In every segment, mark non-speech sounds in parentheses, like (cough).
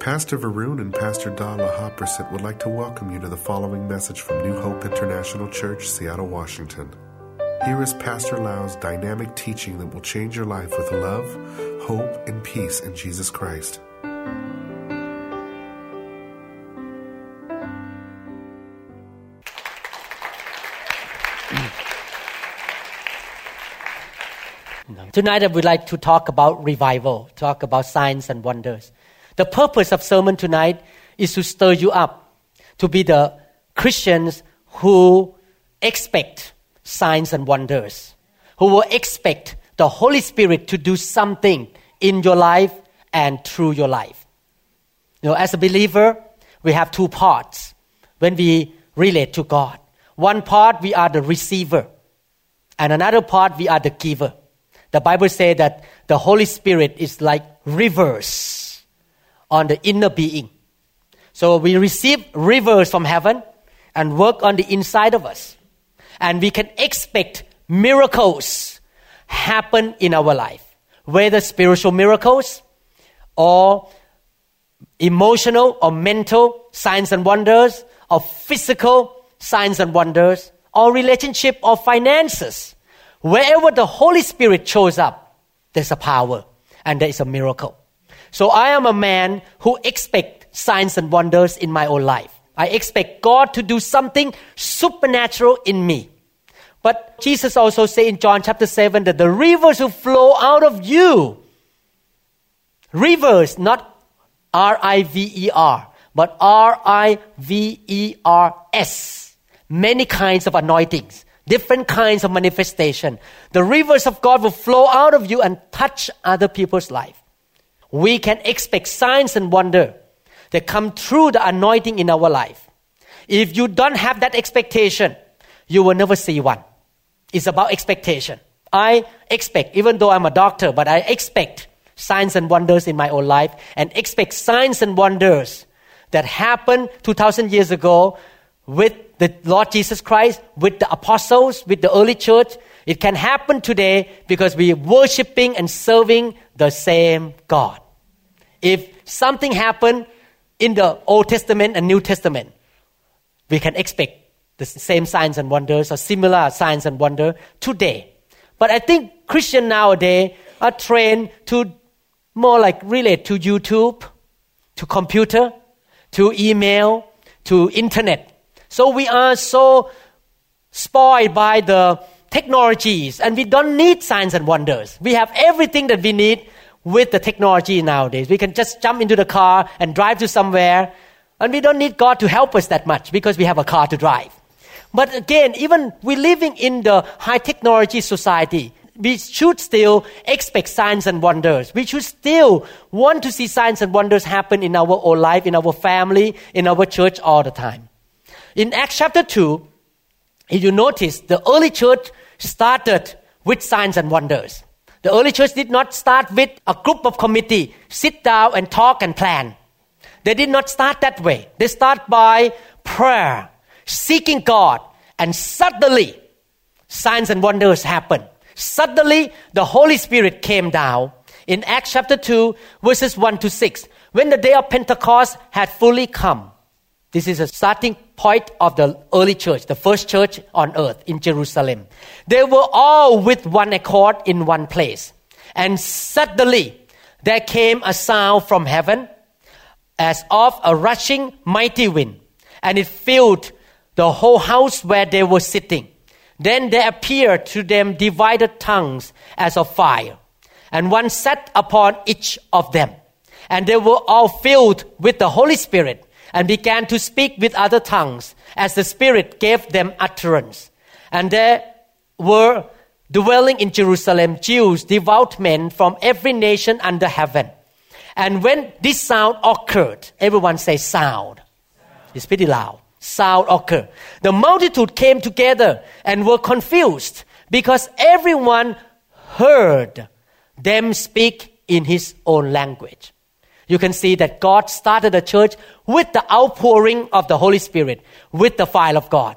Pastor Varun and Pastor Dala Haprasit would like to welcome you to the following message from New Hope International Church, Seattle, Washington. Here is Pastor Lau's dynamic teaching that will change your life with love, hope, and peace in Jesus Christ. Tonight, I would like to talk about revival, talk about signs and wonders. The purpose of sermon tonight is to stir you up to be the Christians who expect signs and wonders, who will expect the Holy Spirit to do something in your life and through your life. You know, as a believer, we have two parts when we relate to God. One part, we are the receiver, and another part, we are the giver. The Bible says that the Holy Spirit is like rivers on the inner being. So we receive rivers from heaven and work on the inside of us. And we can expect miracles happen in our life, whether spiritual miracles or emotional or mental signs and wonders, or physical signs and wonders, or relationship or finances. Wherever the Holy Spirit shows up, there's a power and there is a miracle. So I am a man who expect signs and wonders in my own life. I expect God to do something supernatural in me. But Jesus also said in John chapter 7 that the rivers will flow out of you. Rivers, not R I V E R, but R I V E R S. Many kinds of anointings, different kinds of manifestation. The rivers of God will flow out of you and touch other people's life. We can expect signs and wonder that come through the anointing in our life. If you don't have that expectation, you will never see one. It's about expectation. I expect, even though I'm a doctor, but I expect signs and wonders in my own life and expect signs and wonders that happened 2,000 years ago with the Lord Jesus Christ, with the apostles, with the early church. It can happen today because we're worshiping and serving the same God. If something happened in the Old Testament and New Testament, we can expect the same signs and wonders or similar signs and wonder today. But I think Christians nowadays are trained to more like relate to YouTube, to computer, to email, to internet. So we are so spoiled by the technologies and we don't need signs and wonders. We have everything that we need with the technology nowadays. We can just jump into the car and drive to somewhere and we don't need God to help us that much because we have a car to drive. But again, even we're living in the high technology society, we should still expect signs and wonders. We should still want to see signs and wonders happen in our own life, in our family, in our church all the time. In Acts chapter 2, if you notice, the early church started with signs and wonders. The early church did not start with a group of committee, sit down and talk and plan. They did not start that way. They start by prayer, seeking God, and suddenly signs and wonders happen. Suddenly the Holy Spirit came down. In Acts chapter 2, verses 1 to 6, when the day of Pentecost had fully come, this is a starting point of the early church, the first church on earth in Jerusalem. They were all with one accord in one place. And suddenly there came a sound from heaven as of a rushing mighty wind, and it filled the whole house where they were sitting. Then there appeared to them divided tongues as of fire, and one sat upon each of them. And they were all filled with the Holy Spirit and began to speak with other tongues as the Spirit gave them utterance. And there were dwelling in Jerusalem Jews, devout men from every nation under heaven. And when this sound occurred, everyone say sound. It's pretty loud. Sound occurred. The multitude came together and were confused because everyone heard them speak in his own language. You can see that God started the church with the outpouring of the Holy Spirit, with the fire of God.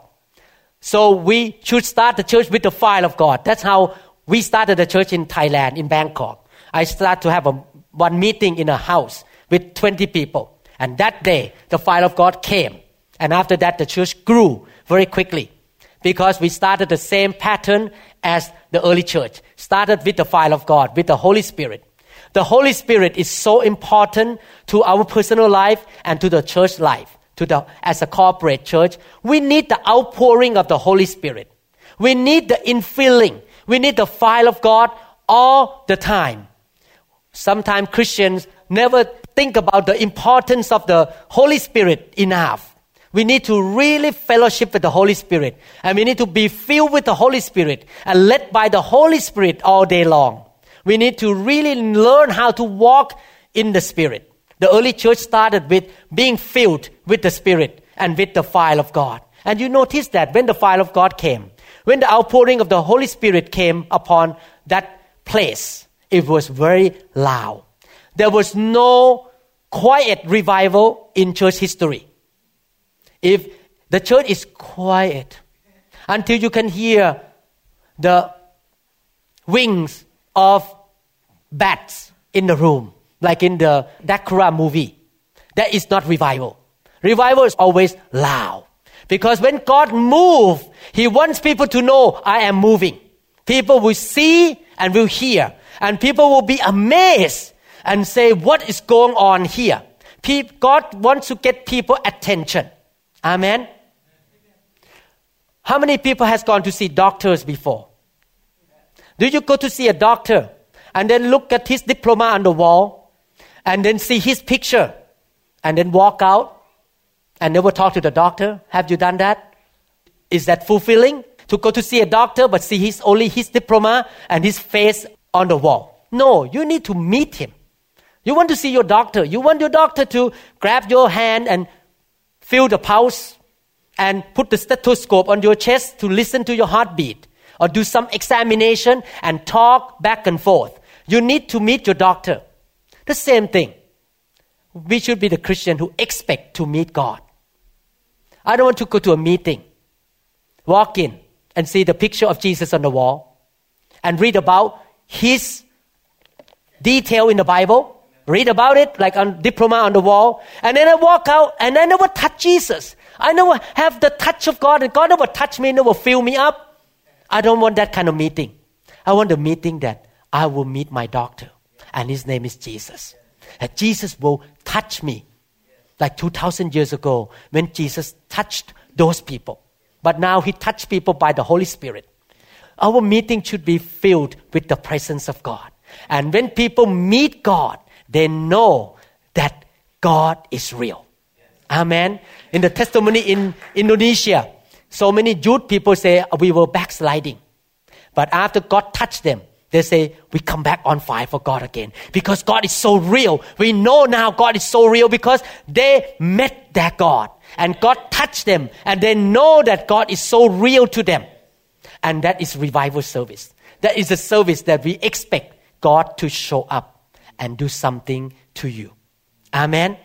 So we should start the church with the fire of God. That's how we started the church in Thailand, in Bangkok. I started to have a, one meeting in a house with 20 people. And that day, the fire of God came. And after that, the church grew very quickly because we started the same pattern as the early church. Started with the fire of God, with the Holy Spirit. The Holy Spirit is so important to our personal life and to the church life. To the, as a corporate church, we need the outpouring of the Holy Spirit. We need the infilling. We need the fire of God all the time. Sometimes Christians never think about the importance of the Holy Spirit enough. We need to really fellowship with the Holy Spirit. And we need to be filled with the Holy Spirit and led by the Holy Spirit all day long. We need to really learn how to walk in the Spirit. The early church started with being filled with the Spirit and with the fire of God. And you notice that when the fire of God came, when the outpouring of the Holy Spirit came upon that place, it was very loud. There was no quiet revival in church history. If the church is quiet until you can hear the wings of bats in the room, like in the Dracula movie, that is not revival. Revival is always loud. Because when God moves, He wants people to know I am moving. People will see and will hear. And people will be amazed and say, What is going on here? God wants to get people attention. Amen. How many people has gone to see doctors before? Do you go to see a doctor and then look at his diploma on the wall and then see his picture and then walk out and never talk to the doctor? Have you done that? Is that fulfilling? To go to see a doctor but see his only his diploma and his face on the wall. No, you need to meet him. You want to see your doctor. You want your doctor to grab your hand and feel the pulse and put the stethoscope on your chest to listen to your heartbeat or do some examination and talk back and forth. You need to meet your doctor. The same thing. We should be the Christian who expect to meet God. I don't want to go to a meeting, walk in and see the picture of Jesus on the wall and read about his detail in the Bible read about it like on diploma on the wall, and then I walk out and I never touch Jesus. I never have the touch of God, and God never touch me, never fill me up. I don't want that kind of meeting. I want a meeting that I will meet my doctor, and his name is Jesus. And Jesus will touch me, like two thousand years ago when Jesus touched those people. But now he touched people by the Holy Spirit. Our meeting should be filled with the presence of God. And when people meet God, they know that God is real. Amen. In the testimony in Indonesia, so many Jude people say uh, we were backsliding. But after God touched them, they say we come back on fire for God again because God is so real. We know now God is so real because they met their God and God touched them and they know that God is so real to them. And that is revival service. That is a service that we expect God to show up and do something to you. Amen.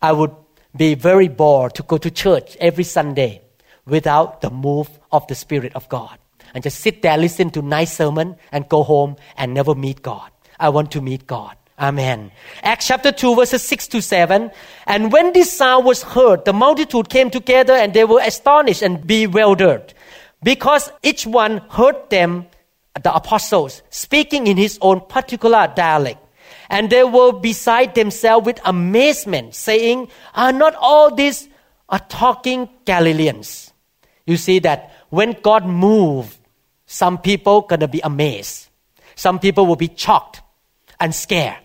I would be very bored to go to church every Sunday without the move of the Spirit of God and just sit there, listen to nice sermon, and go home and never meet God. I want to meet God. Amen. Acts chapter 2, verses 6 to 7. And when this sound was heard, the multitude came together and they were astonished and bewildered because each one heard them the apostles speaking in his own particular dialect. And they were beside themselves with amazement, saying, Are not all these are talking Galileans? You see that when God moves, some people gonna be amazed. Some people will be shocked and scared.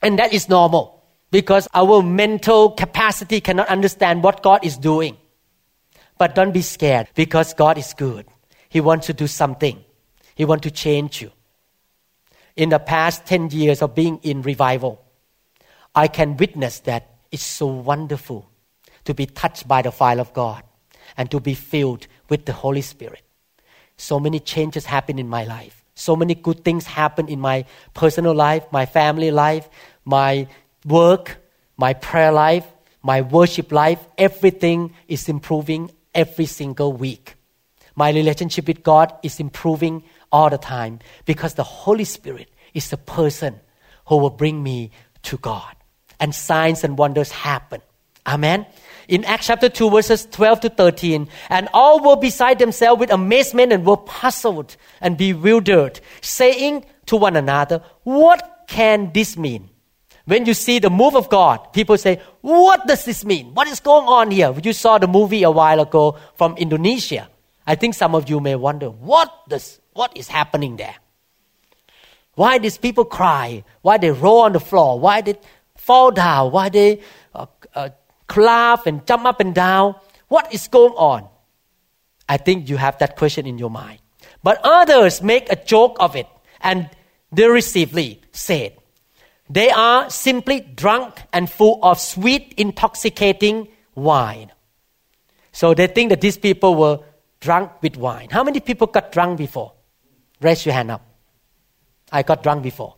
And that is normal because our mental capacity cannot understand what God is doing. But don't be scared because God is good. He wants to do something. He wants to change you. In the past 10 years of being in revival, I can witness that it's so wonderful to be touched by the fire of God and to be filled with the Holy Spirit. So many changes happen in my life. So many good things happen in my personal life, my family life, my work, my prayer life, my worship life. Everything is improving every single week. My relationship with God is improving all the time because the Holy Spirit is the person who will bring me to God. and signs and wonders happen. Amen. In Acts chapter 2, verses 12 to 13, and all were beside themselves with amazement and were puzzled and bewildered, saying to one another, What can this mean? When you see the move of God, people say, What does this mean? What is going on here? You saw the movie a while ago from Indonesia. I think some of you may wonder, What, does, what is happening there? Why these people cry? Why they roll on the floor? Why they fall down? Why they uh, clap and jump up and down? What is going on? I think you have that question in your mind. But others make a joke of it and derisively said, they are simply drunk and full of sweet, intoxicating wine. So they think that these people were drunk with wine. How many people got drunk before? Raise your hand up. I got drunk before.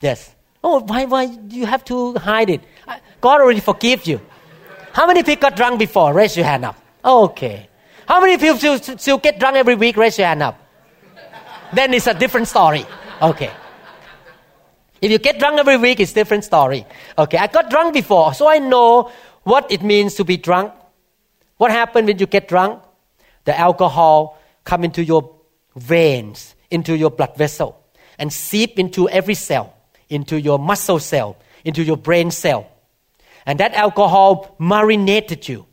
Yes. Oh, why, why do you have to hide it? God already forgive you. How many people got drunk before? Raise your hand up. Okay. How many people still, still get drunk every week? Raise your hand up. Then it's a different story. Okay. If you get drunk every week, it's different story. Okay, I got drunk before, so I know what it means to be drunk. What happens when you get drunk? The alcohol come into your veins, into your blood vessel, and seep into every cell, into your muscle cell, into your brain cell. And that alcohol marinated you,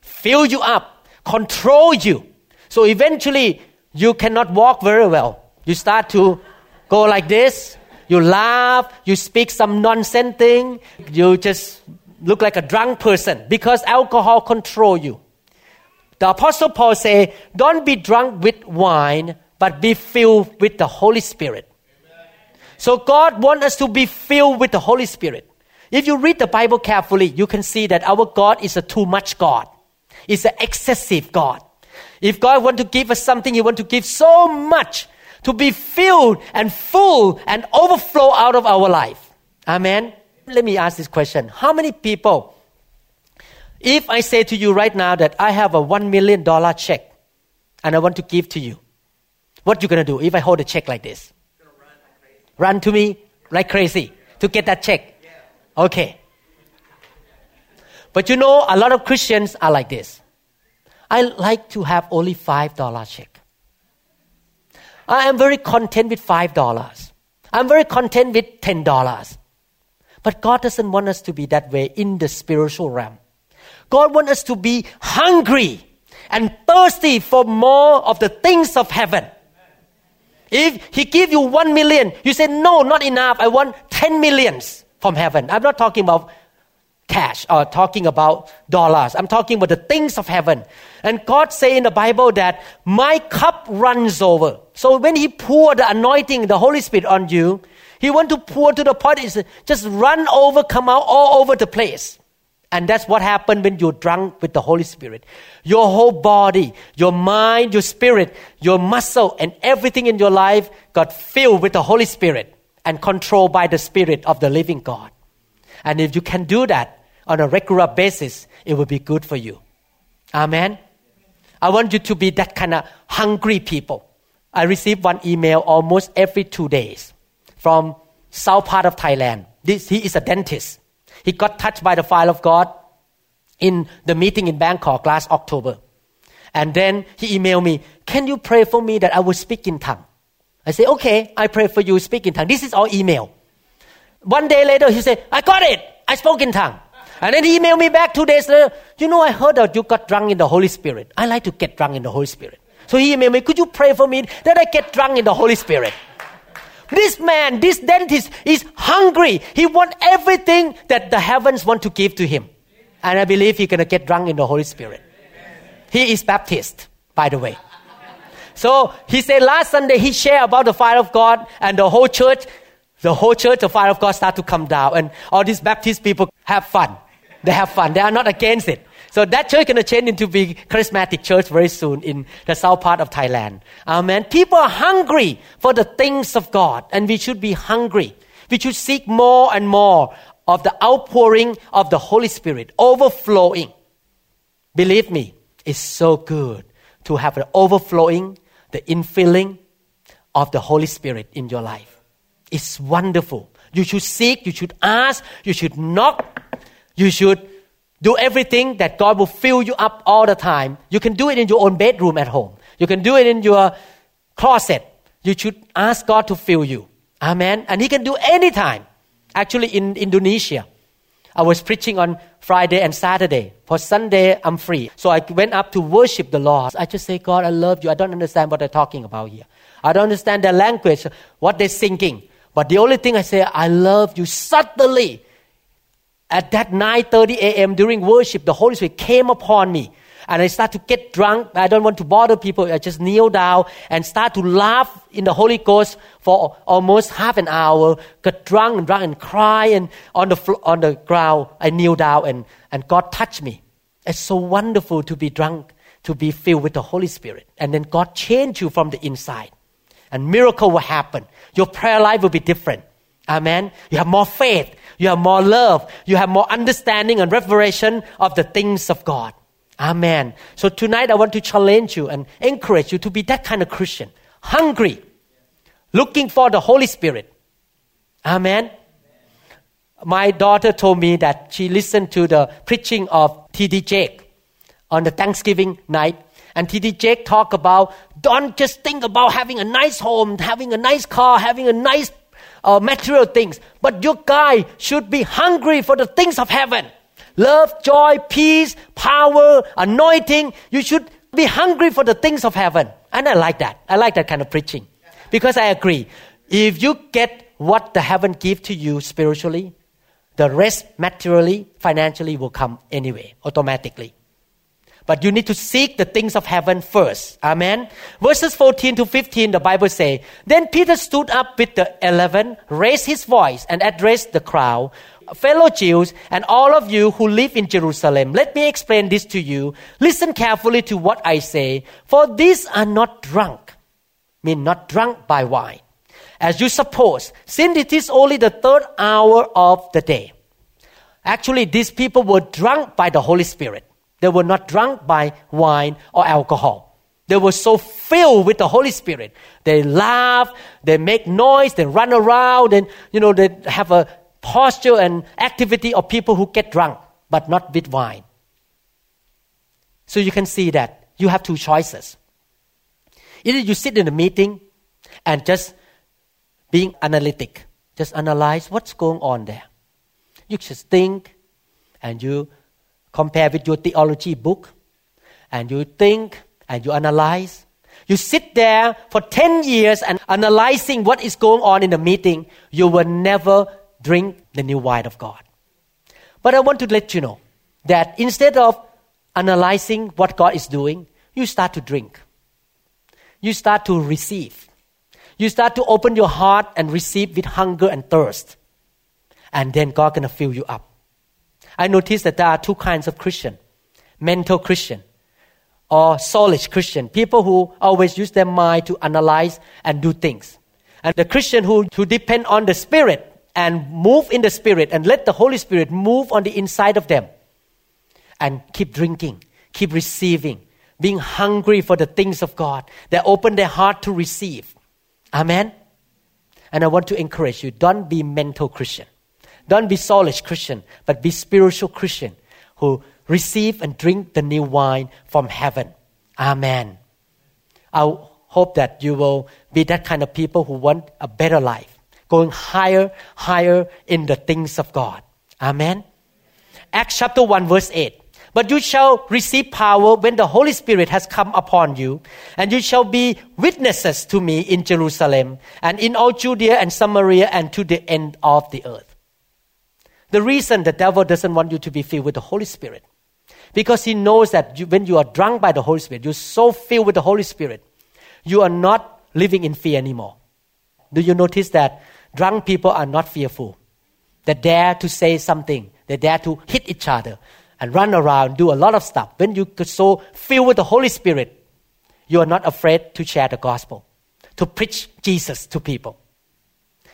fill you up, control you. So eventually, you cannot walk very well. You start to go like this, you laugh, you speak some nonsense thing, you just look like a drunk person because alcohol control you. The apostle Paul say, don't be drunk with wine, but be filled with the Holy Spirit. So God wants us to be filled with the Holy Spirit. If you read the Bible carefully, you can see that our God is a too much God. It's an excessive God. If God want to give us something, He want to give so much to be filled and full and overflow out of our life. Amen. Let me ask this question. How many people, if I say to you right now that I have a one million dollar check and I want to give to you, what you gonna do if I hold a check like this? Run, run to me like crazy to get that check. Okay. But you know, a lot of Christians are like this. I like to have only five dollar check. I am very content with $5. I'm very content with $10. But God doesn't want us to be that way in the spiritual realm. God wants us to be hungry and thirsty for more of the things of heaven. If He give you one million, you say, no, not enough. I want 10 millions from heaven. I'm not talking about cash or talking about dollars. I'm talking about the things of heaven. And God say in the Bible that my cup runs over. So when He pour the anointing, the Holy Spirit on you, He want to pour to the point is just run over, come out all over the place. And that's what happened when you're drunk with the Holy Spirit. Your whole body, your mind, your spirit, your muscle, and everything in your life got filled with the Holy Spirit and controlled by the Spirit of the living God. And if you can do that, on a regular basis, it will be good for you. Amen. I want you to be that kind of hungry people. I receive one email almost every two days from south part of Thailand. This, he is a dentist. He got touched by the fire of God in the meeting in Bangkok last October. And then he emailed me, Can you pray for me that I will speak in tongue? I say, Okay, I pray for you, speak in tongue. This is all email. One day later, he said, I got it. I spoke in tongue. And then he emailed me back two days later. You know, I heard that you got drunk in the Holy Spirit. I like to get drunk in the Holy Spirit. So he emailed me, could you pray for me that I get drunk in the Holy Spirit? This man, this dentist is hungry. He wants everything that the heavens want to give to him. And I believe he's going to get drunk in the Holy Spirit. He is Baptist, by the way. So he said last Sunday he shared about the fire of God and the whole church, the whole church, the fire of God start to come down and all these Baptist people have fun. They have fun. They are not against it. So that church to change into be charismatic church very soon in the south part of Thailand. Amen. People are hungry for the things of God, and we should be hungry. We should seek more and more of the outpouring of the Holy Spirit, overflowing. Believe me, it's so good to have an overflowing, the infilling of the Holy Spirit in your life. It's wonderful. You should seek, you should ask, you should knock, you should do everything that God will fill you up all the time. You can do it in your own bedroom at home. You can do it in your closet. You should ask God to fill you. Amen. And He can do anytime. Actually, in Indonesia, I was preaching on Friday and Saturday. For Sunday, I'm free. So I went up to worship the Lord. I just say, God, I love you. I don't understand what they're talking about here. I don't understand their language, what they're singing. But the only thing I say, I love you Suddenly, at that 9:30 a.m. during worship, the Holy Spirit came upon me, and I start to get drunk. I don't want to bother people. I just kneel down and start to laugh in the Holy Ghost for almost half an hour. Got drunk and drunk and cry and on the on the ground. I kneel down and and God touched me. It's so wonderful to be drunk, to be filled with the Holy Spirit, and then God changed you from the inside, and miracle will happen. Your prayer life will be different. Amen. You have more faith. You have more love. You have more understanding and revelation of the things of God. Amen. So tonight I want to challenge you and encourage you to be that kind of Christian. Hungry. Looking for the Holy Spirit. Amen. My daughter told me that she listened to the preaching of T.D. Jake on the Thanksgiving night. And T.D. Jake talked about don't just think about having a nice home, having a nice car, having a nice uh, material things, but your guy should be hungry for the things of heaven. Love, joy, peace, power, anointing. You should be hungry for the things of heaven. And I like that. I like that kind of preaching. Because I agree. If you get what the heaven give to you spiritually, the rest materially, financially will come anyway, automatically. But you need to seek the things of heaven first. Amen. Verses 14 to 15, the Bible say, Then Peter stood up with the eleven, raised his voice, and addressed the crowd. Fellow Jews and all of you who live in Jerusalem, let me explain this to you. Listen carefully to what I say, for these are not drunk, mean not drunk by wine, as you suppose, since it is only the third hour of the day. Actually, these people were drunk by the Holy Spirit. They were not drunk by wine or alcohol. They were so filled with the Holy Spirit. They laugh, they make noise, they run around, and you know they have a posture and activity of people who get drunk, but not with wine. So you can see that you have two choices. Either you sit in a meeting and just being analytic, just analyze what's going on there. You just think and you compare with your theology book and you think and you analyze. You sit there for 10 years and analyzing what is going on in the meeting, you will never drink the new wine of God. But I want to let you know that instead of analyzing what God is doing, you start to drink. You start to receive. You start to open your heart and receive with hunger and thirst. And then God gonna fill you up. I noticed that there are two kinds of Christian mental Christian or soulish Christian, people who always use their mind to analyze and do things. And the Christian who, who depend on the Spirit and move in the Spirit and let the Holy Spirit move on the inside of them and keep drinking, keep receiving, being hungry for the things of God. They open their heart to receive. Amen. And I want to encourage you don't be mental Christian. Don't be soulish Christian, but be spiritual Christian who receive and drink the new wine from heaven. Amen. I hope that you will be that kind of people who want a better life, going higher, higher in the things of God. Amen. Acts chapter 1 verse 8. But you shall receive power when the Holy Spirit has come upon you, and you shall be witnesses to me in Jerusalem and in all Judea and Samaria and to the end of the earth. The reason the devil doesn't want you to be filled with the Holy Spirit, because he knows that you, when you are drunk by the Holy Spirit, you're so filled with the Holy Spirit, you are not living in fear anymore. Do you notice that drunk people are not fearful? They dare to say something. They dare to hit each other and run around, do a lot of stuff. When you get so filled with the Holy Spirit, you are not afraid to share the gospel, to preach Jesus to people.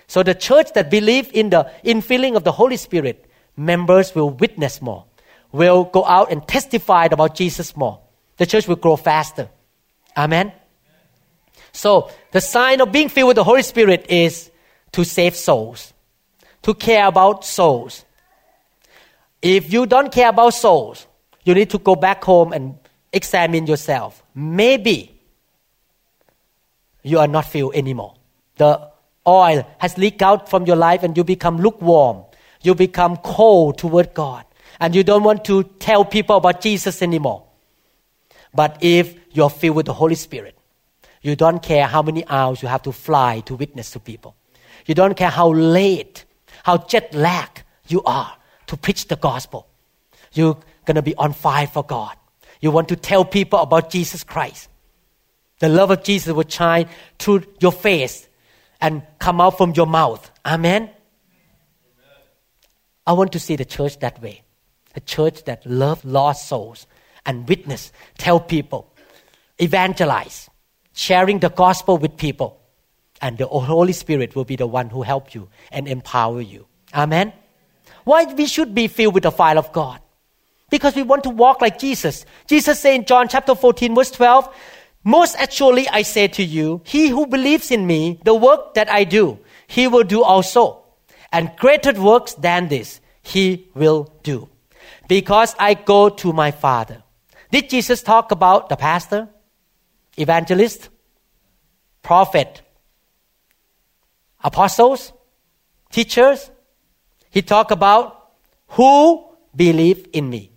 So the church that believe in the infilling of the Holy Spirit, members will witness more, will go out and testify about Jesus more. The church will grow faster. Amen. So the sign of being filled with the Holy Spirit is to save souls, to care about souls. If you don't care about souls, you need to go back home and examine yourself. Maybe you are not filled anymore. The oil has leaked out from your life and you become lukewarm. You become cold toward God. And you don't want to tell people about Jesus anymore. But if you're filled with the Holy Spirit, you don't care how many hours you have to fly to witness to people. You don't care how late, how jet lag you are to preach the gospel. You're going to be on fire for God. You want to tell people about Jesus Christ. The love of Jesus will shine through your face and come out from your mouth. Amen? Amen. I want to see the church that way. A church that love lost souls and witness, tell people, evangelize, sharing the gospel with people. And the Holy Spirit will be the one who help you and empower you. Amen. Why we should be filled with the fire of God? Because we want to walk like Jesus. Jesus said in John chapter 14 verse 12, Most actually I say to you, he who believes in me, the work that I do, he will do also. And greater works than this, he will do. Because I go to my Father. Did Jesus talk about the pastor, evangelist, prophet, apostles, teachers? He talked about who believe in me.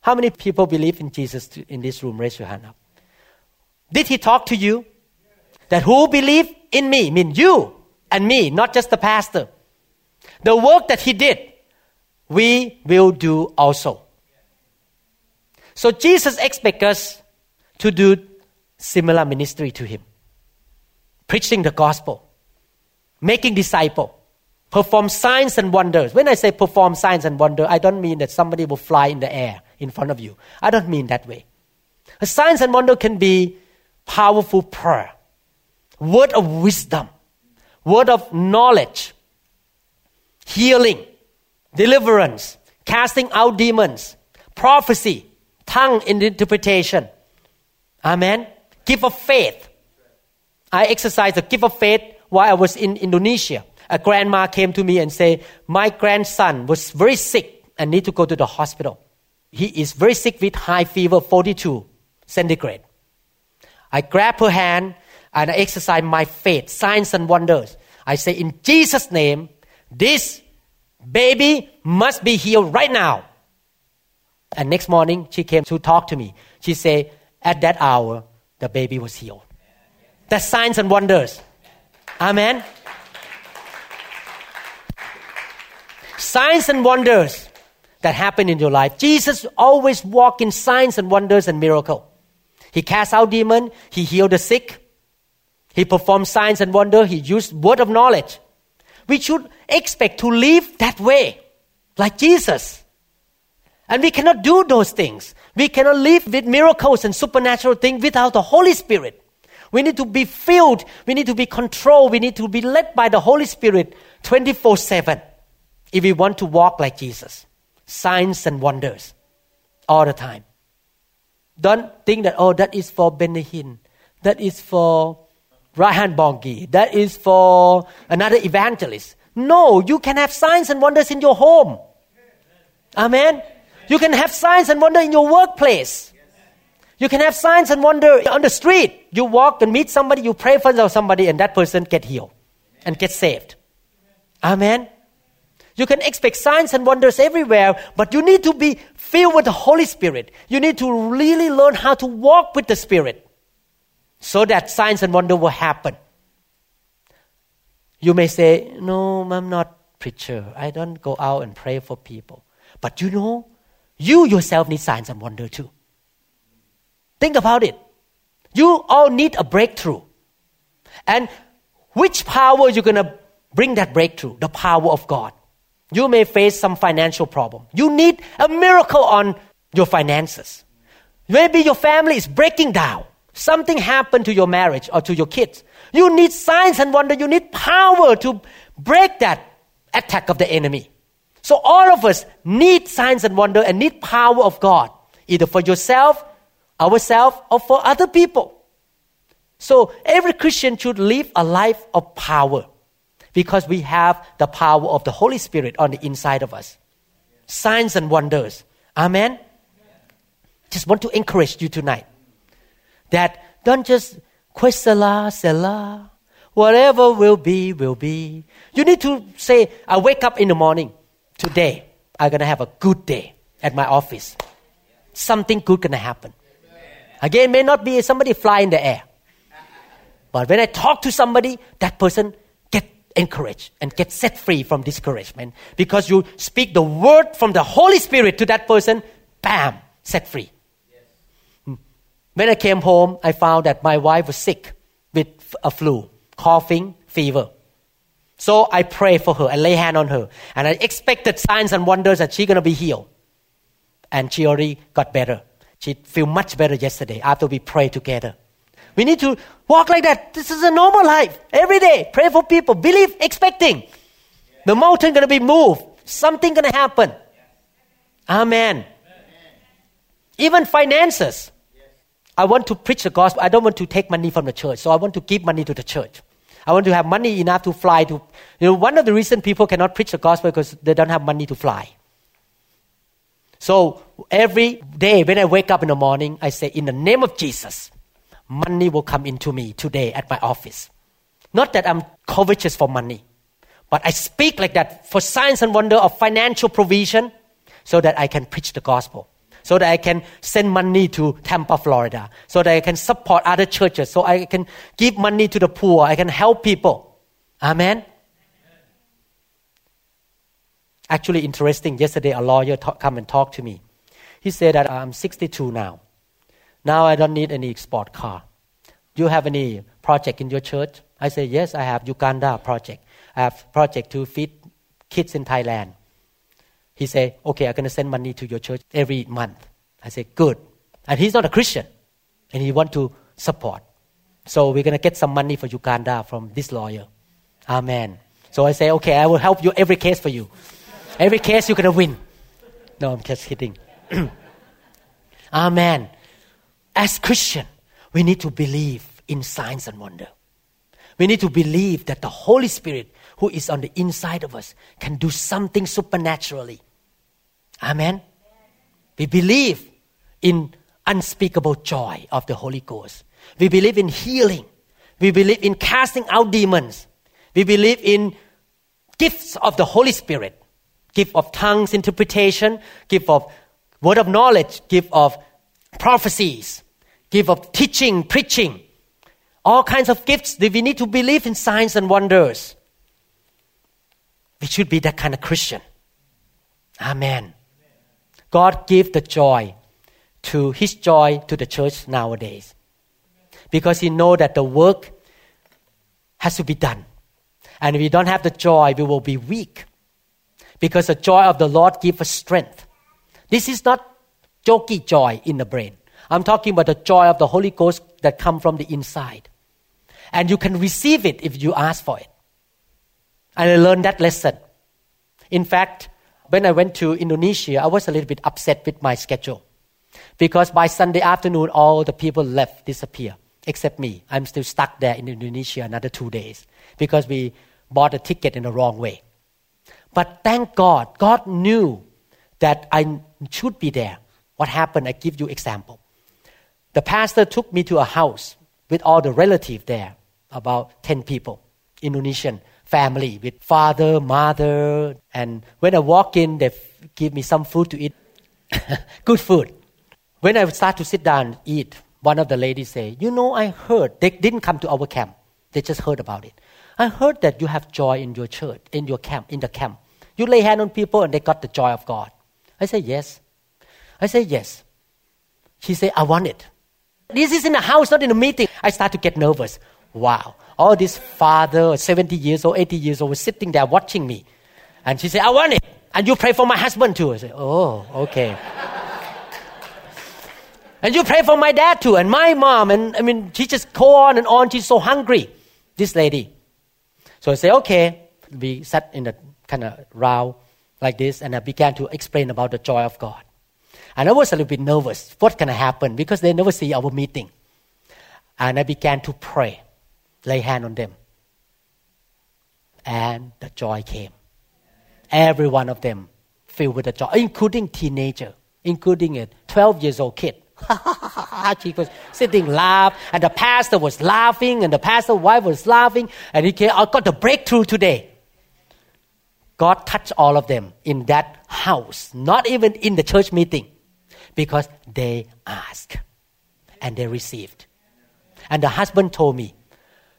How many people believe in Jesus in this room? Raise your hand up. Did he talk to you? That who believe in me mean you and me, not just the pastor. The work that he did, we will do also. So Jesus expects us to do similar ministry to him. Preaching the gospel, making disciple, perform signs and wonders. When I say perform signs and wonder, I don't mean that somebody will fly in the air in front of you. I don't mean that way. A signs and wonder can be powerful prayer, word of wisdom, word of knowledge, healing, deliverance, casting out demons, prophecy, tongue in interpretation. Amen. Gift of faith. I exercise the gift of faith while I was in Indonesia. A grandma came to me and said, My grandson was very sick and need to go to the hospital. He is very sick with high fever, 42 centigrade. I grab her hand and I exercise my faith, signs and wonders. I say, In Jesus' name, this baby must be healed right now. And next morning, she came to talk to me. She said, at that hour, the baby was healed. That's signs and wonders. Amen. Signs and wonders that happen in your life. Jesus always walked in signs and wonders and miracle. He cast out demon. He healed the sick. He performed signs and wonder. He used word of knowledge. We should expect to live that way, like Jesus. And we cannot do those things. We cannot live with miracles and supernatural things without the Holy Spirit. We need to be filled. We need to be controlled. We need to be led by the Holy Spirit 24 7 if we want to walk like Jesus. Signs and wonders all the time. Don't think that, oh, that is for Benny Hinn. That is for Reinhard Bonnke. That is for another evangelist. No, you can have signs and wonders in your home. Amen. You can have signs and wonder in your workplace. You can have signs and wonder on the street. You walk and meet somebody, you pray for somebody, and that person get healed and get saved. Amen. You can expect signs and wonders everywhere, but you need to be filled with the Holy Spirit. You need to really learn how to walk with the Spirit so that signs and wonder will happen. You may say, No, I'm not preacher. I don't go out and pray for people. But you know, you yourself need signs and wonder too. Think about it. You all need a breakthrough. And which power you're going to bring that breakthrough? The power of God. You may face some financial problem. You need a miracle on your finances. Maybe your family is breaking down. Something happened to your marriage or to your kids. You need signs and wonder. You need power to break that attack of the enemy. So all of us need signs and wonder and need power of God, either for yourself, ourselves, or for other people. So every Christian should live a life of power. Because we have the power of the Holy Spirit on the inside of us. Signs and wonders. Amen? Just want to encourage you tonight that don't just quesela, sela, whatever will be, will be. You need to say, I wake up in the morning. Today, I'm going to have a good day at my office. Something good going to happen. Again, may not be somebody fly in the air. But when I talk to somebody, that person get encouraged and get set free from discouragement because you speak the word from the Holy Spirit to that person, bam, set free. Hmm. When I came home, I found that my wife was sick with a flu, coughing, fever. So I pray for her. I lay hand on her. And I expected signs and wonders that she's going to be healed. And she already got better. She feel much better yesterday after we prayed together. We need to walk like that. This is a normal life. Every day, pray for people. Believe, expecting. The mountain to be moved. Something to happen. Amen. Even finances. I want to preach the gospel. I don't want to take money from the church. So I want to give money to the church. I want to have money enough to fly to. You know, one of the reasons people cannot preach the gospel because they don't have money to fly. So every day when I wake up in the morning, I say, in the name of Jesus, money will come into me today at my office. Not that I'm covetous for money, but I speak like that for signs and wonder of financial provision so that I can preach the gospel. So that I can send money to Tampa, Florida. So that I can support other churches. So I can give money to the poor. I can help people. Amen. Actually, interesting. Yesterday, a lawyer talk, come and talk to me. He said that I'm 62 now. Now I don't need any sport car. Do you have any project in your church? I say yes. I have Uganda project. I have project to feed kids in Thailand. He said, okay, I'm going to send money to your church every month. I said, good. And he's not a Christian, and he want to support. So we're going to get some money for Uganda from this lawyer. Amen. So I say, okay, I will help you every case for you. Every case you're going to win. No, I'm just kidding. (coughs) Amen. As Christian, we need to believe in signs and wonder. We need to believe that the Holy Spirit, who is on the inside of us, can do something supernaturally. Amen. We believe in unspeakable joy of the Holy Ghost. We believe in healing. We believe in casting out demons. We believe in gifts of the Holy Spirit gift of tongues interpretation, gift of word of knowledge, gift of prophecies, gift of teaching, preaching, all kinds of gifts that we need to believe in signs and wonders. We should be that kind of Christian. Amen. God give the joy to his joy to the church nowadays. Because he know that the work has to be done. And if we don't have the joy, we will be weak because the joy of the Lord gives us strength. This is not jokey joy in the brain. I'm talking about the joy of the Holy Ghost that comes from the inside. And you can receive it if you ask for it. And I learned that lesson. In fact, when I went to Indonesia, I was a little bit upset with my schedule. Because by Sunday afternoon, all the people left, disappear, except me. I'm still stuck there in Indonesia another two days because we bought a ticket in the wrong way. But thank God, God knew that I should be there. What happened? I give you example. The pastor took me to a house with all the relatives there, about 10 people, Indonesian family with father, mother, and when I walk in, they give me some food to eat. (laughs) Good food. When I start to sit down eat, one of the ladies say, "You know, I heard they didn't come to our camp. They just heard about it. I heard that you have joy in your church, in your camp, in the camp. You lay hand on people and they got the joy of God. I say, yes. I say, yes. She said, I want it. This is in the house, not in a meeting. I start to get nervous. Wow. All this father, 70 years old, 80 years old, was sitting there watching me. And she said, I want it. And you pray for my husband too. I said, oh, okay. (laughs) and you pray for my dad too, and my mom. And I mean, she just go on and on. She's so hungry, this lady. So I say, okay. We sat in the kind of row like this, and I began to explain about the joy of God. And I was a little bit nervous. What can happen? Because they never see our meeting. And I began to pray, lay hand on them. And the joy came. Every one of them filled with the joy, including teenager, including a 12 years old kid. (laughs) she was sitting laugh, and the pastor was laughing, and the pastor wife was laughing, and he came, I got the breakthrough today. God touched all of them in that house, not even in the church meeting, because they asked and they received. And the husband told me,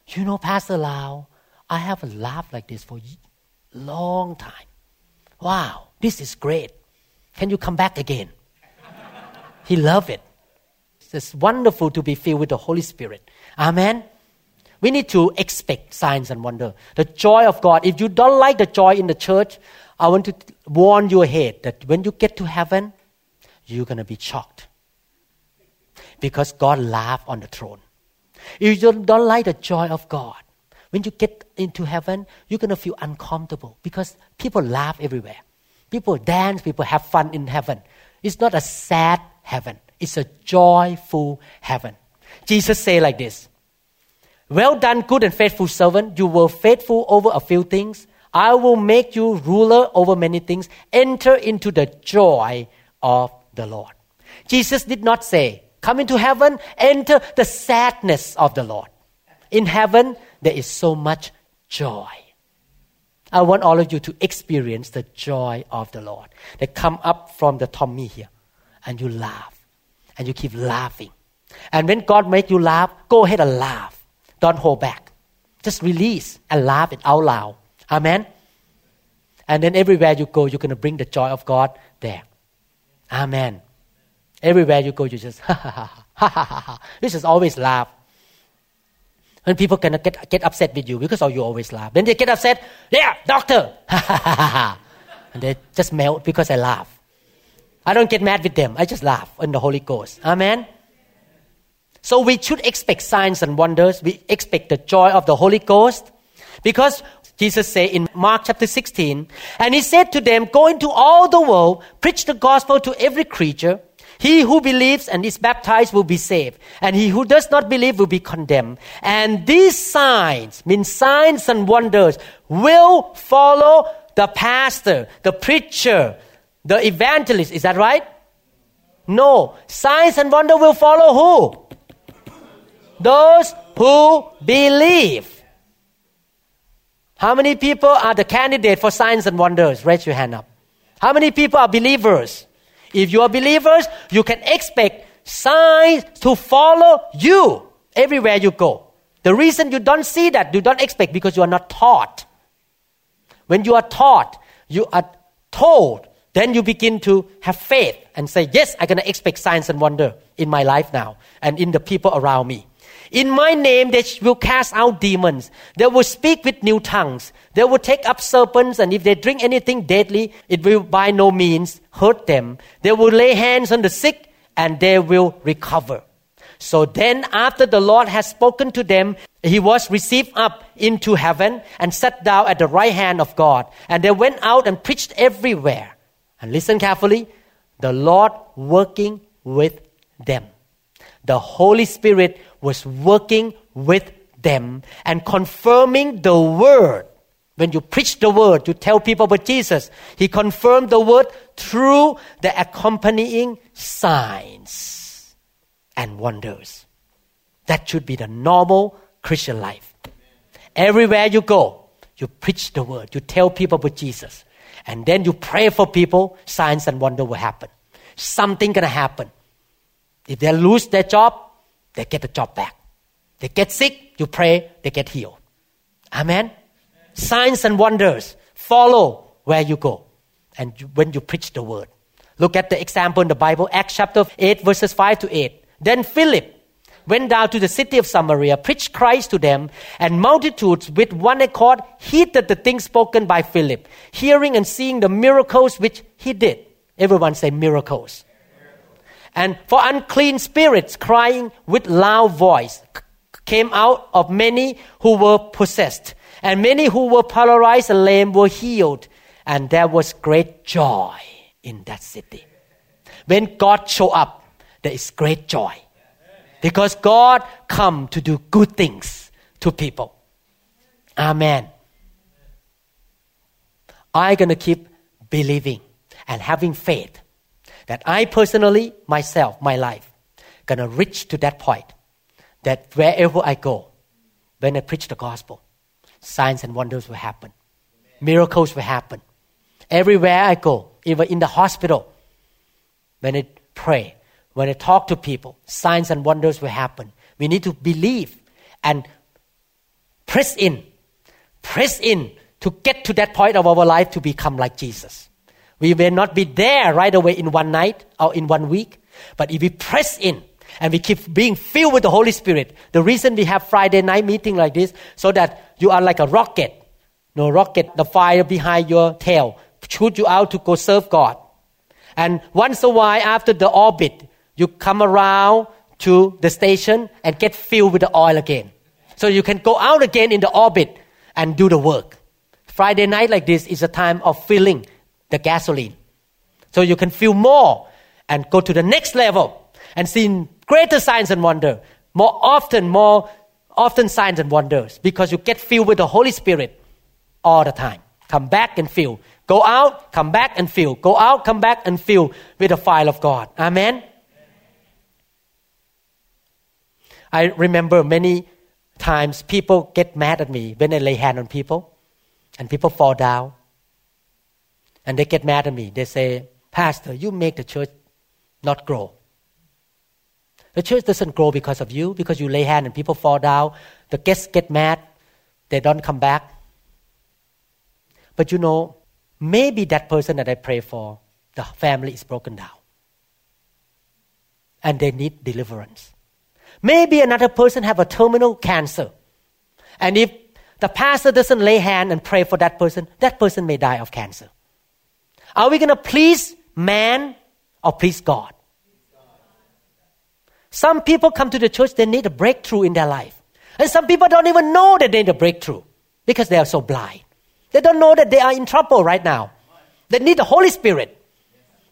You know, Pastor Lau, I haven't laughed like this for a long time. Wow, this is great. Can you come back again? he loved it. It's wonderful to be filled with the Holy Spirit. Amen. We need to expect signs and wonder. The joy of God. If you don't like the joy in the church, I want to warn you ahead that when you get to heaven, you're going to be shocked. Because God laughs on the throne. If you don't like the joy of God, when you get into heaven, you're going to feel uncomfortable because people laugh everywhere. People dance, people have fun in heaven. It's not a sad heaven, it's a joyful heaven. Jesus say like this Well done, good and faithful servant. You were faithful over a few things. I will make you ruler over many things. Enter into the joy of the Lord. Jesus did not say, Come into heaven, enter the sadness of the Lord. In heaven, there is so much joy. I want all of you to experience the joy of the Lord. They come up from the Tommy here, and you laugh, and you keep laughing. And when God make you laugh, go ahead and laugh. Don't hold back. Just release and laugh it out loud. Amen. And then everywhere you go, you're going to bring the joy of God there. Amen. Everywhere you go, you just (laughs) ha ha ha ha ha ha ha. You just always laugh. When people cannot get, get upset with you because you always laugh. Then they get upset, yeah, doctor. (laughs) Ha ha ha ha ha. And they just melt because I laugh. I don't get mad with them. I just laugh in the Holy Ghost. Amen. So we should expect signs and wonders. We expect the joy of the Holy Ghost because Jesus said in Mark chapter 16, and he said to them, go into all the world, preach the gospel to every creature. He who believes and is baptized will be saved, and he who does not believe will be condemned. And these signs, mean signs and wonders, will follow the pastor, the preacher, the evangelist. Is that right? No. Signs and wonder will follow who? Those who believe. How many people are the candidate for signs and wonders? Raise your hand up. How many people are believers? If you are believers, you can expect signs to follow you everywhere you go. The reason you don't see that, you don't expect because you are not taught. When you are taught, you are told, then you begin to have faith and say, Yes, I'm going to expect signs and wonder in my life now and in the people around me. In my name, they will cast out demons. They will speak with new tongues. They will take up serpents, and if they drink anything deadly, it will by no means hurt them. They will lay hands on the sick, and they will recover. So then, after the Lord has spoken to them, he was received up into heaven and sat down at the right hand of God. And they went out and preached everywhere. And listen carefully the Lord working with them. The Holy Spirit was working with them and confirming the word. When you preach the word, you tell people about Jesus. He confirmed the word through the accompanying signs and wonders. That should be the normal Christian life. Everywhere you go, you preach the word, you tell people about Jesus, and then you pray for people, signs and wonder will happen. Something gonna happen. If they lose their job, they get the job back. They get sick, you pray, they get healed. Amen. Signs and wonders follow where you go and when you preach the word. Look at the example in the Bible, Acts chapter 8, verses 5 to 8. Then Philip went down to the city of Samaria, preached Christ to them, and multitudes with one accord heeded the things spoken by Philip, hearing and seeing the miracles which he did. Everyone say miracles and for unclean spirits crying with loud voice came out of many who were possessed. And many who were paralyzed and lame were healed. And there was great joy in that city. When god show up there is great joy. Because god come to do good things to people. Amen. I'm going to keep believing and having faith that I personally, myself, my life, to reach to that point that wherever I go, when I preach the gospel, signs and wonders will happen. Miracles will happen. Everywhere I go, even in the hospital, when I pray, when I talk to people, signs and wonders will happen. We need to believe and press in, press in to get to that point of our life to become like Jesus. We may not be there right away in one night or in one week, but if we press in and we keep being filled with the Holy Spirit, the reason we have Friday night meeting like this, so that you are like a rocket. No rocket, the fire behind your tail, shoot you out to go serve God. And once a while after the orbit, you come around to the station and get filled with the oil again. So you can go out again in the orbit and do the work. Friday night like this is a time of filling the gasoline. So you can feel more and go to the next level and see greater signs and wonder. More often, more often signs and wonders because you get filled with the Holy Spirit all the time. Come back and fill. Go out, come back and fill. Go out, come back and fill with the fire of God. Amen. I remember many times people get mad at me when I lay hand on people and people fall down. And they get mad at me. They say, Pastor, you make the church not grow. The church doesn't grow because of you, because you lay hand and people fall down. The guests get mad. They don't come back. But you know, maybe that person that I pray for, the family is broken down. And they need deliverance. Maybe another person have a terminal cancer. And if the pastor doesn't lay hand and pray for that person, that person may die of cancer. Are we going to please man or please God? Some people come to the church, they need a breakthrough in their life. And some people don't even know that they need a breakthrough because they are so blind. They don't know that they are in trouble right now. They need the Holy Spirit.